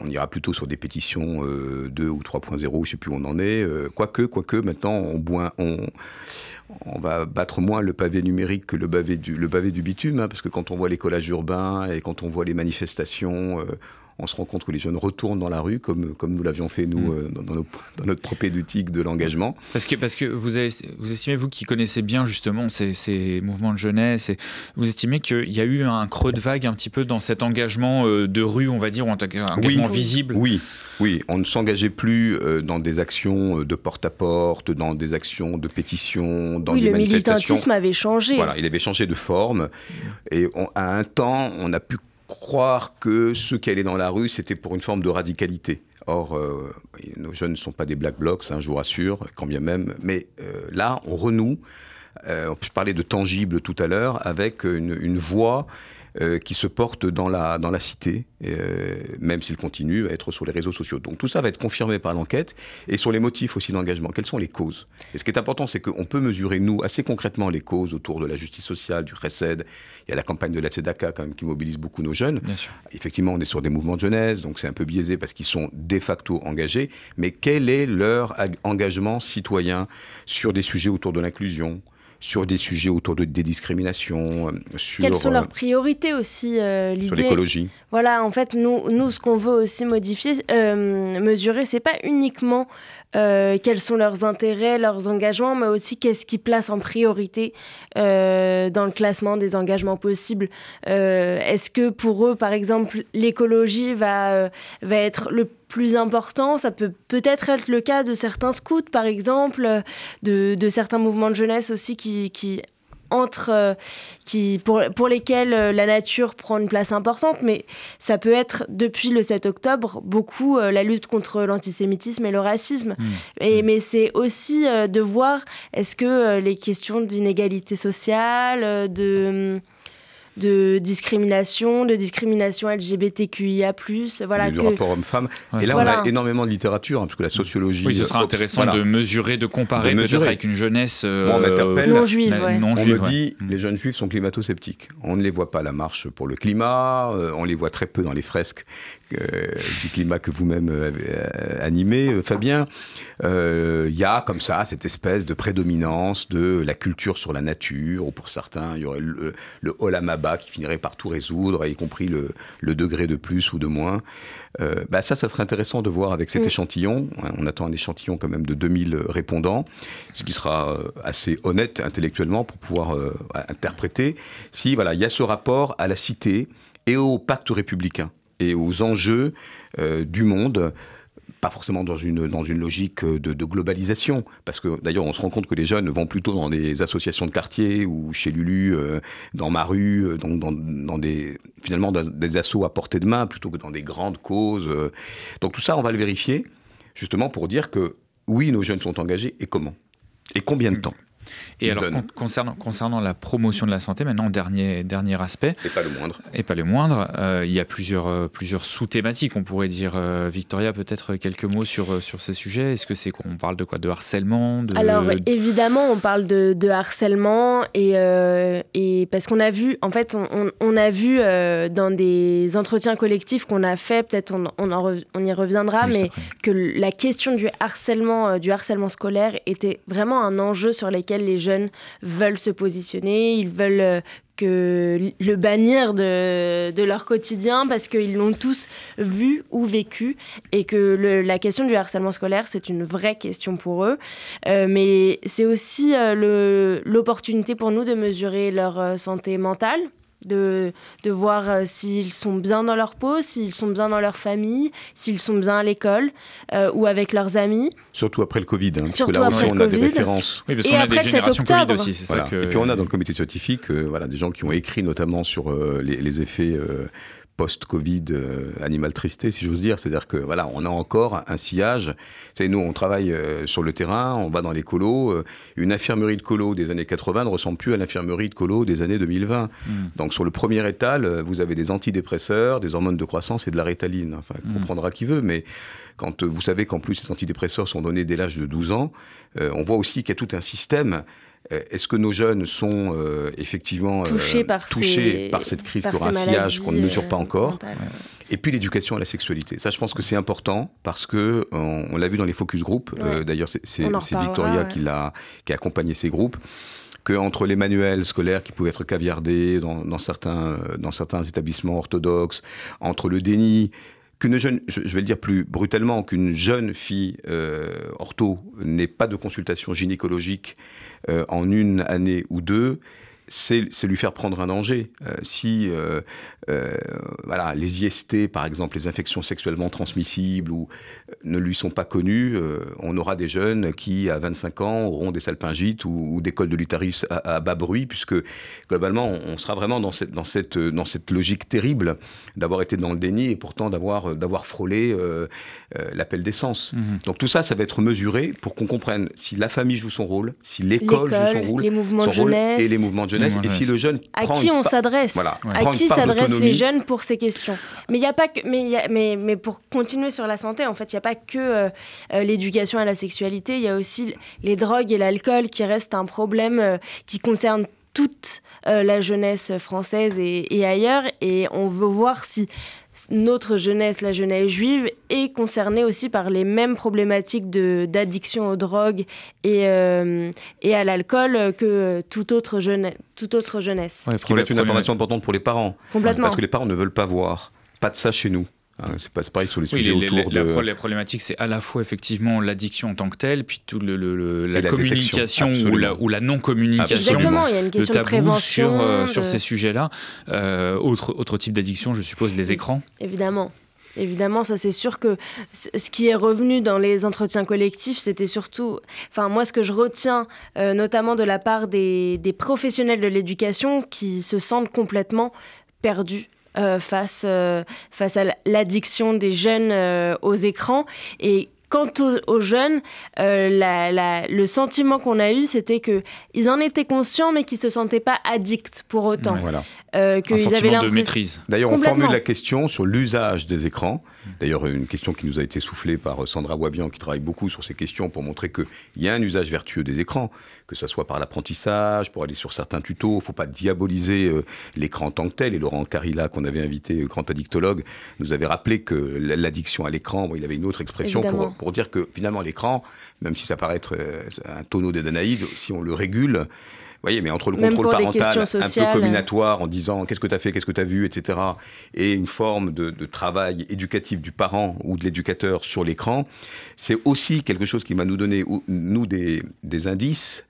on ira plutôt sur des pétitions 2 ou 3.0, je ne sais plus où on en est. quoique, quoique, maintenant, on, on, on va battre moins le pavé numérique que le pavé du, le pavé du bitume, hein, parce que quand on voit les collages urbains et quand on voit les manifestations, on se rend compte que les jeunes retournent dans la rue, comme, comme nous l'avions fait, nous, mm. euh, dans, dans, notre propédeutique de l'engagement. Parce que, parce que vous, avez, vous estimez, vous qui connaissez bien justement ces, ces mouvements de jeunesse, et vous estimez qu'il y a eu un creux de vague un petit peu dans cet engagement euh, de rue, on va dire, ou un engagement visible? Oui, oui, on ne s'engageait plus euh, dans des actions de porte-à-porte, dans des actions de pétition, dans oui, des le militantisme avait changé. Voilà, il avait changé de forme. Et à un temps, on a pu croire que ceux qui allaient dans la rue, c'était pour une forme de radicalité. Or, euh, nos jeunes ne sont pas des black blocs, hein, je vous rassure, quand bien même. Mais euh, là, on renoue. Euh, on peut parler de tangible tout à l'heure, avec une voix euh, qui se porte dans la, dans la cité, euh, même s'il continue à être sur les réseaux sociaux. Donc tout ça va être confirmé par l'enquête et sur les motifs aussi d'engagement. Quelles sont les causes? Et ce qui est important, c'est qu'on peut mesurer, nous, assez concrètement les causes autour de la justice sociale, du RECED. Il y a la campagne de la Tzedaka quand même qui mobilise beaucoup nos jeunes. Effectivement, on est sur des mouvements de jeunesse, donc c'est un peu biaisé parce qu'ils sont de facto engagés. Mais quel est leur engagement citoyen sur des sujets autour de l'inclusion sur des sujets autour de, des discriminations. Euh, sur, Quelles sont leurs euh, priorités aussi euh, Sur l'écologie. Voilà, en fait, nous, nous ce qu'on veut aussi modifier, euh, mesurer, c'est pas uniquement quels sont leurs intérêts, leurs engagements, mais aussi qu'est-ce qui place en priorité dans le classement des engagements possibles. Est-ce que pour eux, par exemple, l'écologie va, va être le plus important? Ça peut peut-être être le cas de certains scouts, par exemple, de, de certains mouvements de jeunesse aussi qui, qui entre euh, qui pour, pour lesquels euh, la nature prend une place importante mais ça peut être depuis le 7 octobre beaucoup euh, la lutte contre l'antisémitisme et le racisme mmh. et mmh. mais c'est aussi de voir est-ce que les questions d'inégalité sociale de de discrimination, de discrimination LGBTQIA+. Voilà, du rapport homme-femme. et là, on a énormément de littérature, hein, parce que la sociologie... Oui, ce sera intéressant de mesurer, de comparer peut-être avec une jeunesse euh, non juive. on me dit, les jeunes juifs sont climato-sceptiques. On ne les voit pas à la marche pour le climat, euh, on les voit très peu dans les fresques euh, du climat que vous-même avez animé, Fabien. Il y a comme ça cette espèce de prédominance de la culture sur la nature, ou pour certains, il y aurait le, le Olamaba qui finirait par tout résoudre, y compris le, degré de plus ou de moins. Euh, bah ça, ça serait intéressant de voir avec cet mm. échantillon. On attend un échantillon quand même de 2000 répondants, ce qui sera euh, assez honnête intellectuellement pour pouvoir euh, interpréter si voilà, il y a ce rapport à la cité et au pacte républicain et aux enjeux du monde pas forcément dans une, dans une logique de, globalisation, parce que d'ailleurs on se rend compte que les jeunes vont plutôt dans des associations de quartier ou chez Lulu, euh, dans ma rue, euh, donc dans, dans, des, finalement des assauts à portée de main plutôt que dans des grandes causes. Euh. Donc tout ça, on va le vérifier, justement pour dire que oui, nos jeunes sont engagés et comment? Et combien de temps? Et alors, concernant, concernant la promotion de la santé, maintenant, dernier, dernier aspect. Et pas le moindre. Et pas le moindre. Euh, il y a plusieurs, euh, plusieurs sous-thématiques, on pourrait dire. Euh, Victoria, peut-être quelques mots sur, sur ces sujets. Est-ce que c'est qu'on parle de quoi? De harcèlement de... Alors, évidemment, on parle de, de harcèlement. Et, et parce qu'on a vu, en fait, on, on a vu dans des entretiens collectifs qu'on a fait, peut-être on, on, on, y reviendra, mais que la question du harcèlement, du harcèlement scolaire était vraiment un enjeu sur lequel les jeunes veulent se positionner, ils veulent euh, que le bannir de, leur quotidien parce qu'ils l'ont tous vu ou vécu et que la question du harcèlement scolaire, c'est une vraie question pour eux. Euh, mais c'est aussi euh, l'opportunité pour nous de mesurer leur santé mentale de, de voir euh, s'ils sont bien dans leur peau, s'ils sont bien dans leur famille, s'ils sont bien à l'école euh, ou avec leurs amis. Surtout après le Covid, hein, parce que là aussi on a des références. Oui, parce qu'on a des générations Covid aussi, c'est ça que... Et puis on a dans le comité scientifique euh, voilà, des gens qui ont écrit notamment sur les, les, effets post-Covid euh, animal tristé, si j'ose dire. C'est-à-dire que voilà, on a encore un sillage. Vous nous, on travaille euh, sur le terrain, on va dans les colos. Euh, une infirmerie de colo des années 80 ne ressemble plus à l'infirmerie de colo des années 2020. Hmm. Donc sur le premier étal, vous avez des antidépresseurs, des hormones de croissance et de la rétaline. Enfin, mm. comprendra qui veut, mais quand vous savez qu'en plus ces antidépresseurs sont donnés dès l'âge de 12 ans, on voit aussi qu'il y a tout un système Est-ce que nos jeunes sont effectivement touchés, par, touchés par, cette crise par sillage qu'on ne mesure pas encore Et puis l'éducation à la sexualité. Ça, je pense que c'est important parce que on, l'a vu dans les focus group. D'ailleurs, c'est Victoria qui, a, qui a accompagné ces groupes entre les manuels scolaires qui pouvaient être caviardés dans, certains, dans certains établissements orthodoxes, entre le déni, qu'une jeune, je, vais le dire plus brutalement, qu'une jeune fille euh, ortho n'ait pas de consultation gynécologique euh, en une année ou deux, c'est lui faire prendre un danger. Euh, si euh, euh, voilà, les IST, par exemple, les infections sexuellement transmissibles, ou, ne lui sont pas connues, on aura des jeunes qui, à 25 ans, auront des salpingites ou, des cols de l'utérus à, bas bruit, puisque globalement, on, sera vraiment dans cette, dans cette, dans cette logique terrible d'avoir été dans le déni et pourtant d'avoir frôlé l'appel d'essence. Mmh. Donc tout ça, ça va être mesuré pour qu'on comprenne si la famille joue son rôle, si l'école joue son rôle, les mouvements de jeunesse, et les mouvements de et si le jeune à qui on s'adresse à qui s'adressent les jeunes pour ces questions mais il y a pas que mais, mais mais pour continuer sur la santé en fait il n'y a pas que euh, euh, l'éducation à la sexualité il y a aussi les drogues et l'alcool qui restent un problème euh, qui concerne toute la jeunesse française et, et, ailleurs. Et on veut voir si notre jeunesse, la jeunesse juive, est concernée aussi par les mêmes problématiques d'addiction aux drogues et, euh, et à l'alcool que toute autre, jeune, toute autre jeunesse. Ce qui va être une information importante pour les parents. Complètement. Parce que les parents ne veulent pas voir. Pas de ça chez nous. Hein, c'est pas pareil sur les sujets autour de... La, problématique, c'est à la fois effectivement l'addiction en tant que telle, puis tout le, la, communication ou la, ou la, non-communication, Exactement, il y a une question de prévention sur, euh, sur ces sujets-là. Euh, autre, autre type d'addiction, je suppose, les écrans. Évidemment. Évidemment, ça c'est sûr que ce qui est revenu dans les entretiens collectifs, c'était surtout, enfin moi ce que je retiens euh, notamment de la part des, des professionnels de l'éducation qui se sentent complètement perdus face, euh, face à l'addiction des jeunes euh, aux écrans. Et Quant aux, jeunes, le sentiment qu'on a eu, c'était qu'ils en étaient conscients, mais qu'ils ne se sentaient pas addicts pour autant. voilà. Un sentiment de maîtrise. D'ailleurs, on formule la question sur l'usage des écrans. D'ailleurs, une question qui nous a été soufflée par Sandra Wabian, qui travaille beaucoup sur ces questions pour montrer qu'il y a un usage vertueux des écrans, que ce soit par l'apprentissage, pour aller sur certains tutos. Il ne faut pas diaboliser euh, l'écran en tant que tel. Et Laurent Carilla, qu'on avait invité, grand addictologue, nous avait rappelé que l'addiction à l'écran, il avait une autre expression pour, pour, dire que finalement l'écran, même si ça paraît être euh, un tonneau des Danaïdes, si on le régule, voyez, mais entre le contrôle parental un peu combinatoire en disant qu'est-ce que tu as fait, qu'est-ce que tu as vu, etc., et une forme de, travail éducatif du parent ou de l'éducateur sur l'écran, c'est aussi quelque chose qui va nous donner, nous, des, indices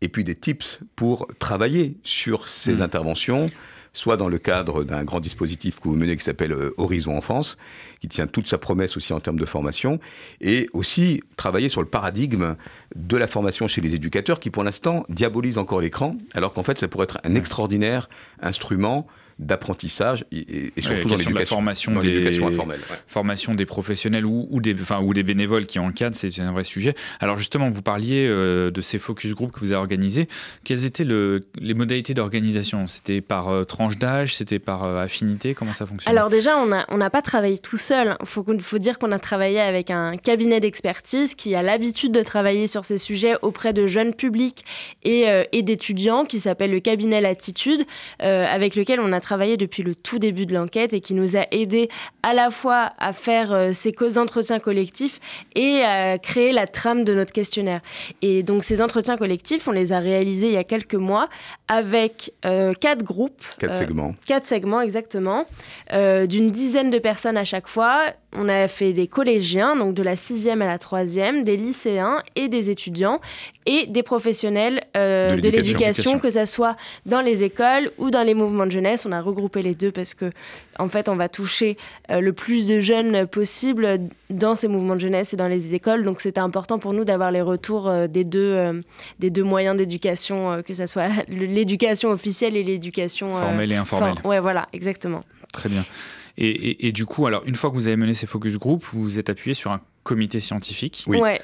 et puis des tips pour travailler sur ces hmm. interventions soit dans le cadre d'un grand dispositif que vous menez qui s'appelle euh, Horizon Enfance, qui tient toute sa promesse aussi en termes de formation, et aussi travailler sur le paradigme de la formation chez les éducateurs qui, pour l'instant, diabolisent encore l'écran, alors qu'en fait, ça pourrait être un extraordinaire instrument d'apprentissage et, surtout dans l'éducation formation des informelle. Formation des professionnels ou, ou, des, enfin, ou des bénévoles qui encadrent, c'est un vrai sujet. Alors justement, vous parliez euh, de ces focus group que vous avez organisés. Quelles étaient le, les modalités d'organisation? C'était par euh, tranche d'âge? C'était par euh, affinité? Comment ça fonctionne? Alors déjà, on n'a on pas travaillé tout seul. Il faut, faut dire qu'on a travaillé avec un cabinet d'expertise qui a l'habitude de travailler sur ces sujets auprès de jeunes publics et, et d'étudiants qui s'appelle le cabinet Latitude, avec lequel on a travaillé depuis le tout début de l'enquête et qui nous a aidé à la fois à faire euh, ces entretiens collectifs et à créer la trame de notre questionnaire. Et donc ces entretiens collectifs, on les a réalisés il y a quelques mois avec euh, quatre groupes. Quatre euh, segments. Quatre segments, exactement. D'une dizaine de personnes à chaque fois. On a fait des collégiens, donc de la sixième à la troisième, des lycéens et des étudiants et des professionnels de l'éducation, que ce soit dans les écoles ou dans les mouvements de jeunesse. On a regroupé les deux parce que, en fait, on va toucher euh, le plus de jeunes possible dans ces mouvements de jeunesse et dans les écoles. Donc, c'était important pour nous d'avoir les retours euh, des, deux, euh, des deux moyens d'éducation, que ce soit l'éducation officielle et l'éducation formelle et informelle. ouais, voilà, exactement. Très bien. Et, et, du coup, alors, une fois que vous avez mené ces focus group, vous vous êtes appuyé sur un comité scientifique. Oui. Ouais.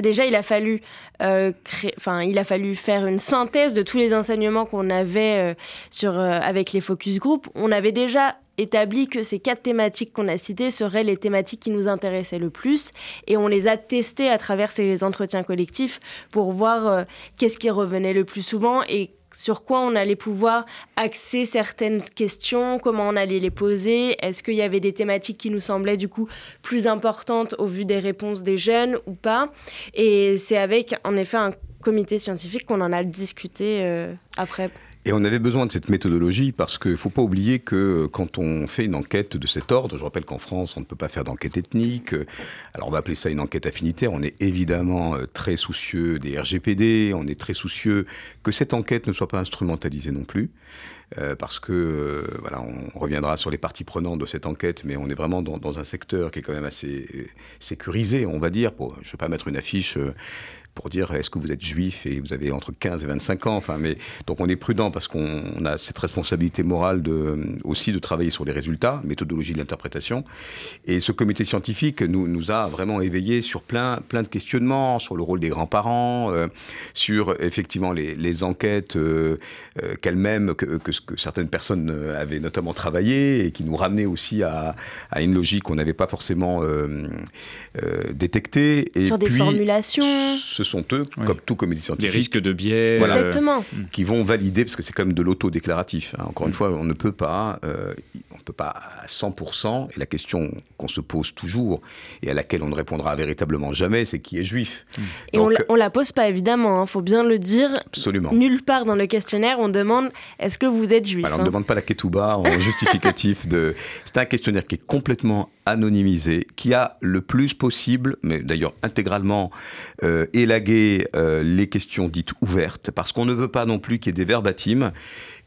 Déjà, il a fallu euh, créer, enfin, il a fallu faire une synthèse de tous les enseignements qu'on avait euh, sur, euh, avec les focus group. On avait déjà établi que ces quatre thématiques qu'on a citées seraient les thématiques qui nous intéressaient le plus et on les a testées à travers ces entretiens collectifs pour voir qu'est-ce qui revenait le plus souvent et sur quoi on allait pouvoir axer certaines questions, comment on allait les poser, est-ce qu'il y avait des thématiques qui nous semblaient du coup plus importantes au vu des réponses des jeunes ou pas? Et c'est avec en effet un comité scientifique qu'on en a discuté euh, après. Et on avait besoin de cette méthodologie parce qu'il ne faut pas oublier que quand on fait une enquête de cet ordre, je rappelle qu'en France, on ne peut pas faire d'enquête ethnique, alors on va appeler ça une enquête affinitaire, on est évidemment euh, très soucieux des RGPD, on est très soucieux que cette enquête ne soit pas instrumentalisée non plus. Euh, parce que, euh, voilà, on reviendra sur les parties prenantes de cette enquête, mais on est vraiment dans, un secteur qui est quand même assez sécurisé, on va dire. je ne vais pas mettre une affiche pour dire est-ce que vous êtes juif et vous avez entre 15 et 25 ans. Enfin, mais, donc on est prudent parce qu'on a cette responsabilité morale de, aussi de travailler sur les résultats, méthodologie de l'interprétation. Et ce comité scientifique nous, nous a vraiment éveillé sur plein, plein de questionnements, sur le rôle des grands-parents, euh, sur effectivement les, les enquêtes euh, euh, qu'elles-mêmes, que, que, que, certaines personnes avaient notamment travaillé et qui nous ramenaient aussi à, à une logique qu'on n'avait pas forcément détectée. Et sur des formulations ce sont eux, comme tout comité scientifique. Les risques de biais. Exactement. Qui vont valider, parce que c'est quand même de l'autodéclaratif. Hein. Encore une mm. fois, on ne peut pas, euh, on peut pas à 100%, et la question qu'on se pose toujours, et à laquelle on ne répondra véritablement jamais, c'est qui est juif. Mm. Et on, on la pose pas évidemment, il hein. faut bien le dire. Absolument. Nulle part dans le questionnaire, on demande est-ce que vous êtes juif Alors, On ne hein. demande pas la ketouba en justificatif de. C'est un questionnaire qui est complètement anonymisé, qui a le plus possible, mais d'ailleurs intégralement, euh, élagué euh, les questions dites ouvertes, parce qu'on ne veut pas non plus qu'il y ait des verbatims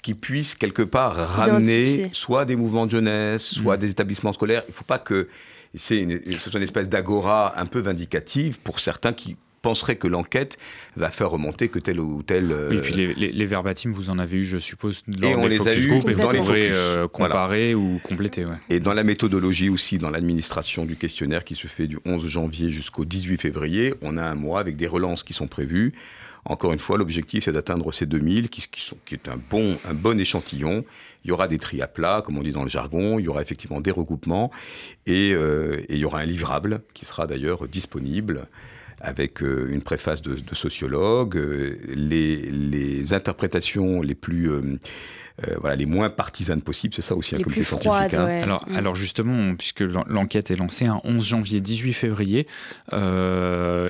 qui puissent quelque part ramener soit des mouvements de jeunesse, soit mm. des établissements scolaires. Il ne faut pas que c'est ce soit une espèce d'agora un peu vindicative pour certains qui penserait que l'enquête va faire remonter que tel ou tel. Oui, et puis les, les, verbatim, vous en avez eu, je suppose, dans et on les a eu et vous pourrez euh, comparer ou compléter. Et dans la méthodologie aussi, dans l'administration du questionnaire qui se fait du 11 janvier jusqu'au 18 février, on a un mois avec des relances qui sont prévues. Encore une fois, l'objectif, c'est d'atteindre ces 2000, qui, qui, sont, qui est un bon, un bon échantillon. Il y aura des tri à plat, comme on dit dans le jargon, il y aura effectivement des recoupements, et, euh, et il y aura un livrable qui sera d'ailleurs disponible avec euh, une préface de, sociologue, euh, les, interprétations les plus... Euh, voilà, les moins partisanes possibles, c'est ça aussi un comité scientifique. Hein. Alors, mm. alors justement, puisque l'enquête est lancée un 11 janvier, 18 février,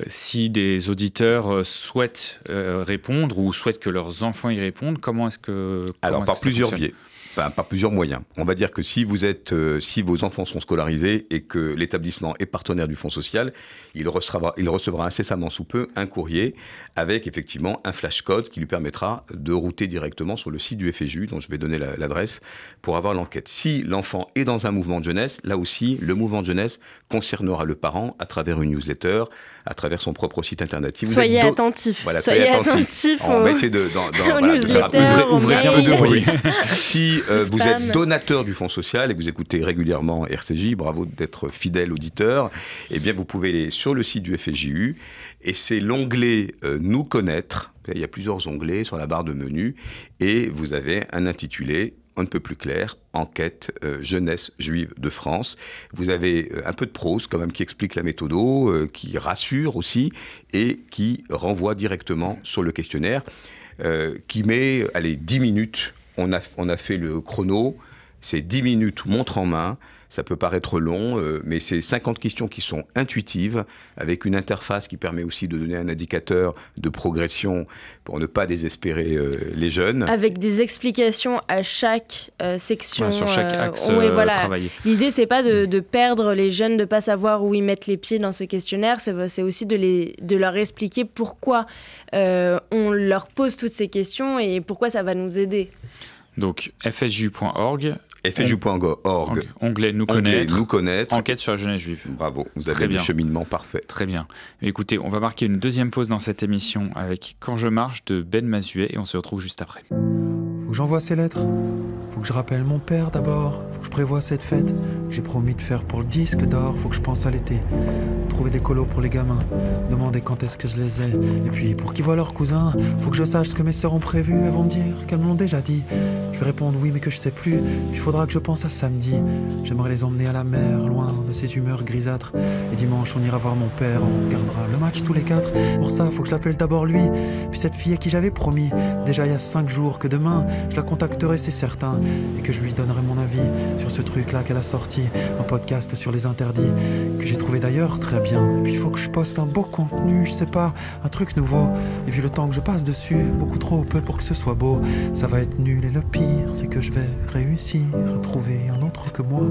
si des auditeurs souhaitent répondre ou souhaitent que leurs enfants y répondent, comment est-ce que... alors, par plusieurs biais par plusieurs moyens. On va dire que si vous êtes, euh, si vos enfants sont scolarisés et que l'établissement est partenaire du Fonds social, il recevra, il recevra incessamment sous peu un courrier avec effectivement un flash code qui lui permettra de router directement sur le site du FSU, dont je vais donner l'adresse pour avoir l'enquête. Si l'enfant est dans un mouvement de jeunesse, là aussi, le mouvement de jeunesse concernera le parent à travers une newsletter, à travers son propre site internet. soyez attentifs. Voilà, soyez, attentifs. On va essayer de, dans, ouvrez, bien de bruit. si euh, vous êtes donateur du Fonds social et vous écoutez régulièrement RCJ, bravo d'être fidèle auditeur, eh bien vous pouvez aller sur le site du FSJU et c'est l'onglet euh, Nous connaître. Il y a plusieurs onglets sur la barre de menu et vous avez un intitulé on ne peut plus clair, enquête euh, jeunesse juive de France. Vous avez un peu de prose quand même qui explique la méthode, qui rassure aussi et qui renvoie directement sur le questionnaire, qui met, allez, 10 minutes on a, fait le chrono, c'est 10 minutes montre en main. Ça peut paraître long, euh, mais c'est 50 questions qui sont intuitives, avec une interface qui permet aussi de donner un indicateur de progression pour ne pas désespérer euh, les jeunes. Avec des explications à chaque euh, section. sur chaque axe oui, voilà. L'idée, c'est pas de, de, perdre les jeunes, de pas savoir où ils mettent les pieds dans ce questionnaire, c'est aussi de, les, de leur expliquer pourquoi on leur pose toutes ces questions et pourquoi ça va nous aider. Donc fsju.org. fsju.org. Onglet nous connaître. nous connaître. Enquête sur la jeunesse juive. Bravo, vous avez le cheminement parfait. Très bien. Écoutez, on va marquer une deuxième pause dans cette émission avec Quand je marche de Ben Mazuet et on se retrouve juste après. Que j'envoie ces lettres? Faut que je rappelle mon père d'abord. Faut que je prévoie cette fête. Que j'ai promis de faire pour le disque d'or, faut que je pense à l'été. Trouver des colos pour les gamins, demander quand est-ce que je les ai. Et puis pour qu'ils voient leurs cousins, faut que je sache ce que mes sœurs ont prévu. Elles vont me dire qu'elles me l'ont déjà dit. Je vais répondre oui, mais que je sais plus. Il faudra que je pense à samedi. J'aimerais les emmener à la mer, loin de ces humeurs grisâtres. Et dimanche, on ira voir mon père, on regardera le match tous les quatre. Pour ça, faut que je l'appelle d'abord lui, puis cette fille à qui j'avais promis, déjà il y a cinq jours, que demain, je la contacterai, c'est certain, et que je lui donnerai mon avis sur ce truc-là qu'elle a sorti, un podcast sur les interdits, que j'ai trouvé d'ailleurs très bien. Et puis il faut que je poste un beau contenu, je sais pas, un truc nouveau. Et vu le temps que je passe dessus, beaucoup trop peu pour que ce soit beau, ça va être nul et le pire c'est que je vais réussir à trouver un autre que moi,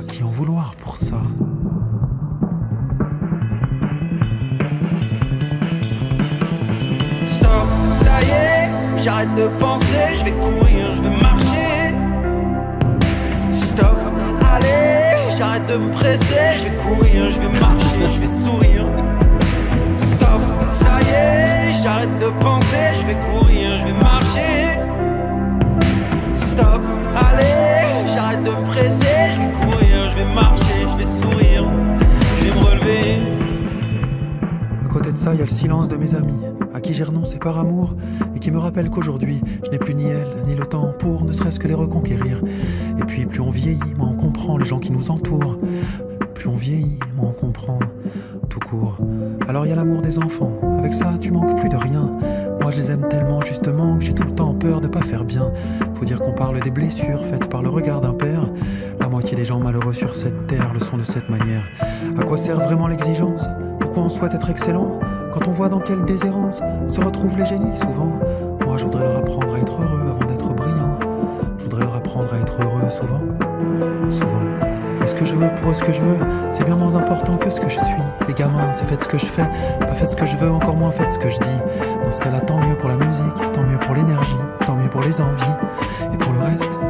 à qui en vouloir pour ça. Stop, ça y est, j'arrête de penser, je vais courir, je vais de me presser, je vais courir, je vais marcher, je vais sourire. Stop, ça y est, j'arrête de penser, je vais courir, je vais marcher stop. Allez, j'arrête de me presser, je vais courir, je vais marcher, ça, il y a le silence de mes amis, à qui j'ai renoncé par amour, et qui me rappellent qu'aujourd'hui, je n'ai plus ni elle, ni le temps pour ne serait-ce que les reconquérir. Et puis, plus on vieillit, moins on comprend les gens qui nous entourent. Plus on vieillit, moins on comprend tout court. Alors il y a l'amour des enfants, avec ça, tu manques plus de rien. Moi je les aime tellement justement que j'ai tout le temps peur de pas faire bien. Faut dire qu'on parle des blessures faites par le regard d'un père. La moitié des gens malheureux sur cette terre le sont de cette manière. À quoi sert vraiment l'exigence? Pourquoi on souhaite être excellent Quand on voit dans quelle déshérence se retrouvent les génies souvent. Moi je voudrais leur apprendre à être heureux avant d'être brillant. Je voudrais leur apprendre à être heureux souvent. Souvent. Et ce que je veux pour ce que je veux, c'est bien moins important que ce que je suis. Les gamins, c'est faites ce que je fais, pas faites ce que je veux, encore moins faites ce que je dis. Dans ce cas-là, tant mieux pour la musique, tant mieux pour l'énergie, tant mieux pour les envies. Et pour le reste,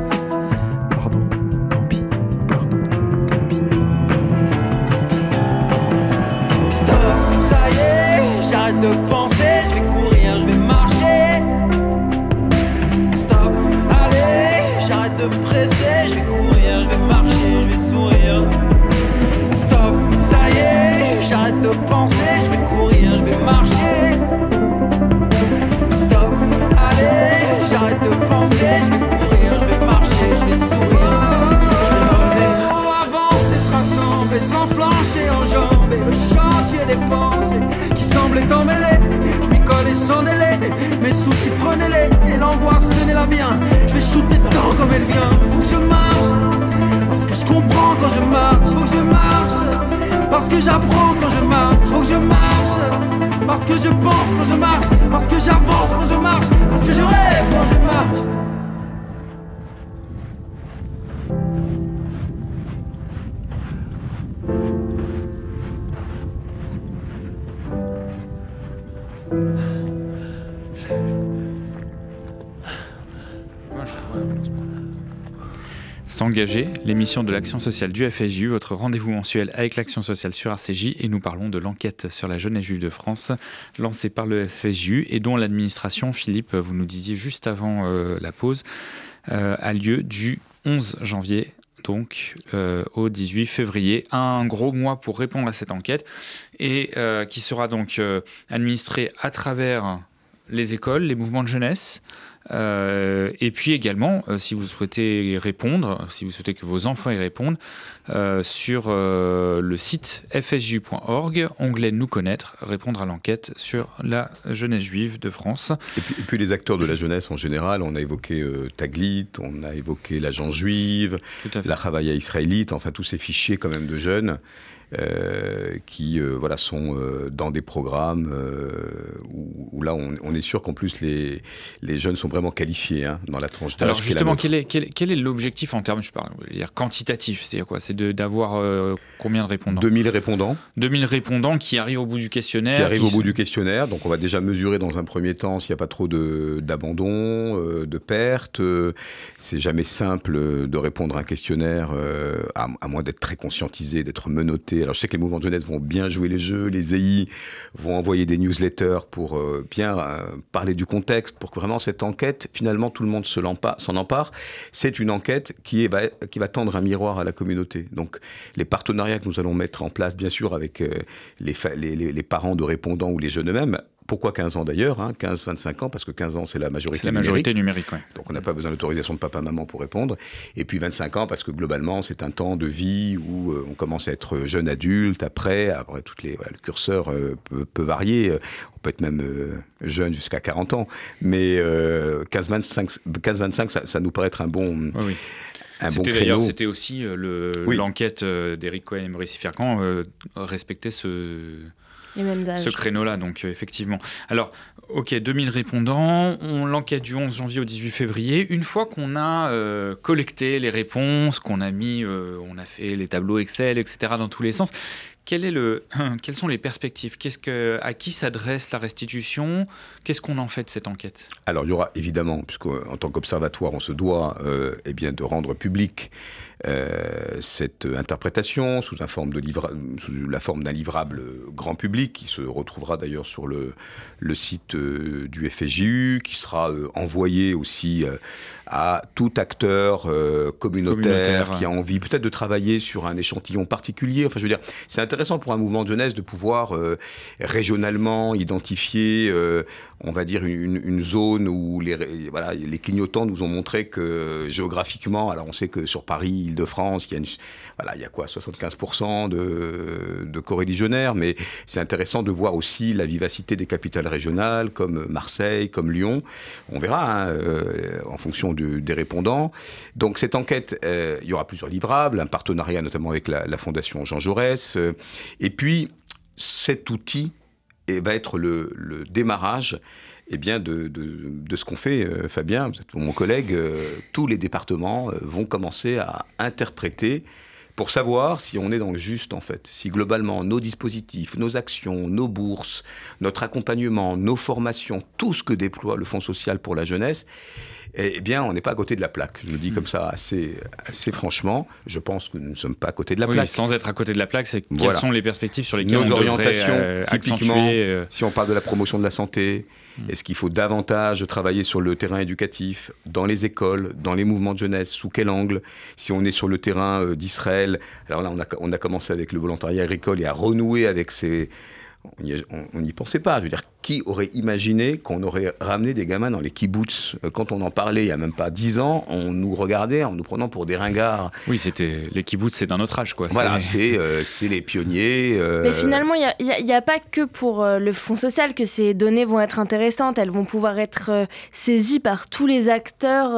de penser, je vais courir, je vais marcher. Stop, allez, j'arrête de me presser, je vais courir, je vais marcher, je vais sourire. Stop, ça y est, j'arrête de penser, je vais courir, je vais marcher. Stop, allez, j'arrête de penser, je vais courir, Je m'y collais sans délai, mes soucis prenez-les, et l'angoisse tenez-la bien. Je vais shooter dedans comme elle vient, faut que je marche. Parce que je comprends quand je marche, faut que je marche. Parce que j'apprends quand je marche, faut que je marche. Parce que je pense quand je marche, parce que j'avance quand je marche, parce que je rêve quand je marche. L'émission de l'action sociale du FSJU, votre rendez-vous mensuel avec l'action sociale sur RCJ, et nous parlons de l'enquête sur la jeunesse juive de France, lancée par le FSJU, et dont l'administration, Philippe, vous nous disiez juste avant euh, la pause, euh, a lieu du 11 janvier donc euh, au 18 février. Un gros mois pour répondre à cette enquête et qui sera donc administrée à travers les écoles, les mouvements de jeunesse. Euh, et puis également, euh, si vous souhaitez y répondre, si vous souhaitez que vos enfants y répondent, euh, sur le site fsju.org, onglet Nous connaître, répondre à l'enquête sur la jeunesse juive de France. Et puis, et puis les acteurs de la jeunesse en général, on a évoqué Taglit, on a évoqué l'agent juive, la Chavaya israélite, enfin tous ces fichiers quand même de jeunes qui euh, voilà, sont euh, dans des programmes euh, où, où là on, on est sûr qu'en plus les, les jeunes sont vraiment qualifiés hein, dans la tranche d'âge. Alors justement, quel est, quel, quel est l'objectif en termes, je parle, je dire quantitatif? C'est-à-dire quoi? C'est de- d'avoir euh, combien de répondants? 2000 répondants 2000 répondants qui arrivent au bout du questionnaire. qui arrivent au sont- bout du questionnaire. Donc on va déjà mesurer dans un premier temps s'il n'y a pas trop de- d'abandon, euh, de pertes. Euh, c'est jamais simple euh, de répondre à un questionnaire, euh, à, à moins d'être très conscientisé, d'être menotté Alors je sais que les mouvements de jeunesse vont bien jouer les jeux, les EI vont envoyer des newsletters pour euh, bien euh, parler du contexte, pour que vraiment cette enquête, finalement tout le monde s'en empare. C'est une enquête qui, va, tendre un miroir à la communauté. Donc les partenariats que nous allons mettre en place, bien sûr, avec euh, les, les, parents de répondants ou les jeunes eux-mêmes, pourquoi 15 ans d'ailleurs 15-25 hein, ans, parce que 15 ans, c'est la majorité la majorité numérique. Donc on n'a pas besoin d'autorisation de papa-maman pour répondre. Et puis 25 ans, parce que globalement, c'est un temps de vie où euh, on commence à être jeune adulte, après, après toutes les, le curseur euh, peut, varier. On peut être même euh, jeune jusqu'à 40 ans. Mais 15-25, ça, nous paraît être un bon... Oui, c'était d'ailleurs, c'était aussi l'enquête d'Éric Cohen et Maurice Fircan respectait ce, ce créneau-là, donc euh, effectivement. Alors, ok, 2000 répondants, on l'enquête du 11 janvier au 18 février. Une fois qu'on a euh, collecté les réponses, qu'on a mis, euh, on a fait les tableaux Excel, etc., dans tous les sens, quel est le, quelles sont les perspectives? Qu'est-ce que, À qui s'adresse la restitution? Qu'est-ce qu'on en fait de cette enquête? Alors, il y aura évidemment, puisqu'en tant qu'observatoire, on se doit eh bien, de rendre public euh, cette interprétation sous, un forme de sous la forme d'un livrable grand public qui se retrouvera d'ailleurs sur le, le site euh, du FSJU, qui sera euh, envoyé aussi à tout acteur communautaire, qui a envie peut-être de travailler sur un échantillon particulier. Enfin, je veux dire, c'est intéressant pour un mouvement de jeunesse de pouvoir régionalement identifier, on va dire, une, une, zone où les, voilà, les clignotants nous ont montré que géographiquement, alors on sait que sur Paris, de france il y a, quoi, 75% de, de coreligionnaires, mais c'est intéressant de voir aussi la vivacité des capitales régionales comme Marseille, comme Lyon. On verra hein, euh, en fonction des répondants. Donc cette enquête, euh, il y aura plusieurs livrables, un partenariat notamment avec la, Fondation Jean Jaurès, euh, et puis cet outil et va être le démarrage eh bien de, de, ce qu'on fait, euh, Fabien, vous êtes mon collègue, euh, tous les départements euh, vont commencer à interpréter pour savoir si on est dans le juste en fait, si globalement nos dispositifs, nos actions, nos bourses, notre accompagnement, nos formations, tout ce que déploie le Fonds social pour la jeunesse, eh bien, on n'est pas à côté de la plaque. Je le dis comme ça assez, assez franchement. Je pense que nous ne sommes pas à côté de la plaque. Sans être à côté de la plaque, c'est quelles sont les perspectives sur lesquelles Nos on orientations, devrait, typiquement, si on parle de la promotion de la santé. Est-ce qu'il faut davantage travailler sur le terrain éducatif, dans les écoles, dans les mouvements de jeunesse Sous quel angle? Si on est sur le terrain euh, d'Israël, alors là, on a, on a commencé avec le volontariat agricole et à renouer avec ces on n'y pensait pas. Je veux dire, qui aurait imaginé qu'on aurait ramené des gamins dans les kibbutz euh, Quand on en parlait il n'y a même pas dix ans, on nous regardait en nous prenant pour des ringards. Oui, c'était les kibbutz, c'est d'un autre âge, quoi. Voilà, c'est euh, les pionniers. Euh, Mais finalement, il n'y a, pas que pour le Fonds social que ces données vont être intéressantes. Elles vont pouvoir être saisies par tous les acteurs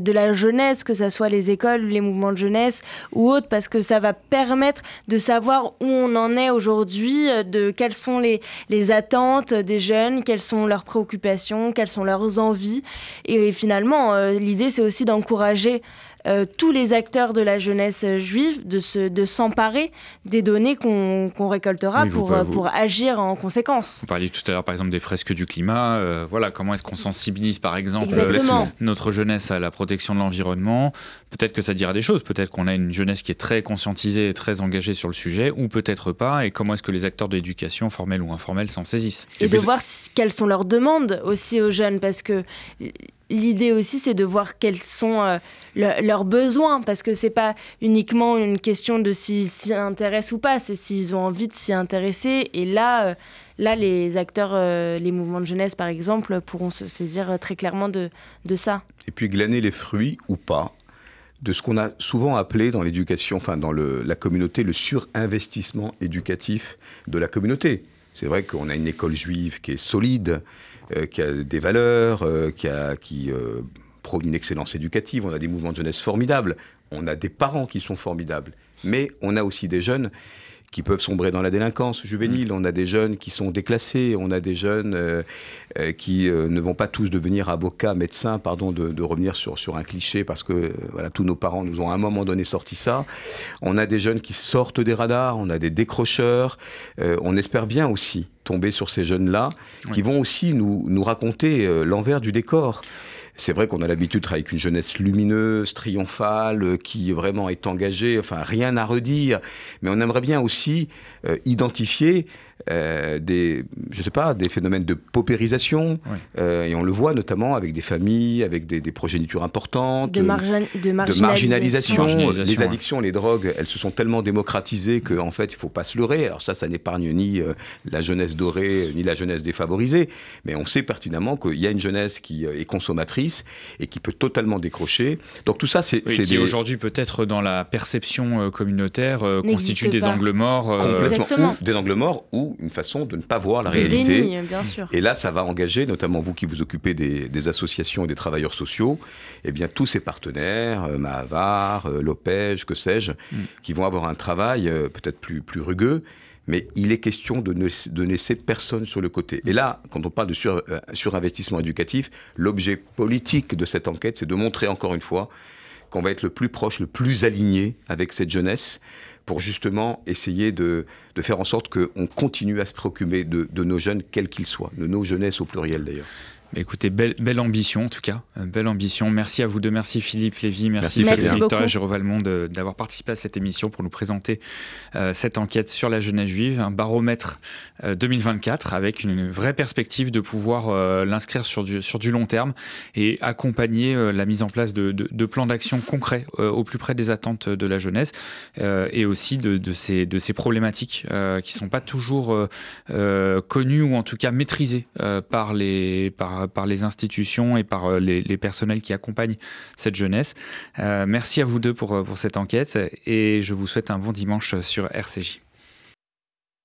de la jeunesse, que ce soit les écoles, les mouvements de jeunesse ou autres, parce que ça va permettre de savoir où on en est aujourd'hui, de quelles sont les, les attentes des jeunes, quelles sont leurs préoccupations, quelles sont leurs envies. Et, finalement, euh, l'idée, c'est aussi d'encourager euh, tous les acteurs de la jeunesse juive de, se, de s'emparer des données qu'on, récoltera pour, euh, pour agir en conséquence. Vous parliez tout à l'heure par exemple des fresques du climat. voilà, comment est-ce qu'on sensibilise par exemple notre jeunesse à la protection de l'environnement Peut-être que ça dira des choses, peut-être qu'on a une jeunesse qui est très conscientisée et très engagée sur le sujet, ou peut-être pas, et comment est-ce que les acteurs de l'éducation, formels ou informels, s'en saisissent. Et, de voir quelles sont leurs demandes aussi aux jeunes, parce que l'idée aussi, c'est de voir quels sont euh, leurs besoins, parce que c'est pas uniquement une question de s'ils s'y intéressent ou pas, c'est s'ils ont envie de s'y intéresser. Et là, euh, là, les acteurs, euh, les mouvements de jeunesse, par exemple, pourront se saisir très clairement de, de ça. Et puis glaner les fruits ou pas de ce qu'on a souvent appelé dans l'éducation, enfin dans la communauté, le surinvestissement éducatif de la communauté. C'est vrai qu'on a une école juive qui est solide, qui a des valeurs, euh, qui, a, euh, prône une excellence éducative, on a des mouvements de jeunesse formidables, on a des parents qui sont formidables, mais on a aussi des jeunes qui peuvent sombrer dans la délinquance juvénile. Mm. On a des jeunes qui sont déclassés, on a des jeunes euh, euh, qui euh, ne vont pas tous devenir avocats, médecins, pardon, de, revenir sur, sur un cliché parce que voilà, tous nos parents nous ont à un moment donné sorti ça. On a des jeunes qui sortent des radars, on a des décrocheurs. on espère bien aussi tomber sur ces jeunes-là qui vont aussi nous, nous raconter l'envers du décor. C'est vrai qu'on a l'habitude de travailler avec une jeunesse lumineuse, triomphale, qui vraiment est engagée, enfin rien à redire, mais on aimerait bien aussi identifier euh, des, je sais pas, des phénomènes de paupérisation, euh, et on le voit notamment avec des familles, avec des, progénitures importantes, de, de, marginalisation. Les addictions, les drogues, elles se sont tellement démocratisées qu'en en fait, il faut pas se leurrer. Alors ça, ça n'épargne ni euh, la jeunesse dorée, ni la jeunesse défavorisée, mais on sait pertinemment qu'il y a une jeunesse qui est consommatrice et qui peut totalement décrocher. Donc tout ça, c'est... qui aujourd'hui peut-être dans la perception communautaire constitue des angles morts. Complètement. des angles morts ou une façon de ne pas voir la réalité. Et là, ça va engager, notamment vous qui vous occupez des, associations et des travailleurs sociaux, et eh bien tous ces partenaires, euh, Mahavar, euh, Lopège, que sais-je, mm. qui vont avoir un travail euh, peut-être plus, plus rugueux, mais il est question de ne, de laisser personne sur le côté. Et là, quand on parle de sur, surinvestissement éducatif, l'objet politique de cette enquête, c'est de montrer encore une fois qu'on va être le plus proche, le plus aligné avec cette jeunesse, pour justement essayer de, faire en sorte qu'on continue à se préoccuper de nos jeunes, quels qu'ils soient, de nos jeunesses au pluriel d'ailleurs. Écoutez, belle, belle, ambition en tout cas, euh, belle ambition. Merci à vous deux, merci Philippe Lévy, merci, merci Victoria Jérôme Valmont d'avoir participé à cette émission pour nous présenter euh, cette enquête sur la jeunesse juive, un baromètre 2024 euh, avec une vraie perspective de pouvoir l'inscrire sur du, sur du long terme et accompagner la mise en place de, de, plans d'action concrets au plus près des attentes de la jeunesse et aussi de, de, ces, de ces problématiques qui sont pas toujours connues ou en tout cas maîtrisées par les par par, les institutions et par euh, les, personnels qui accompagnent cette jeunesse. Euh, merci à vous deux pour, pour cette enquête et je vous souhaite un bon dimanche sur RCJ.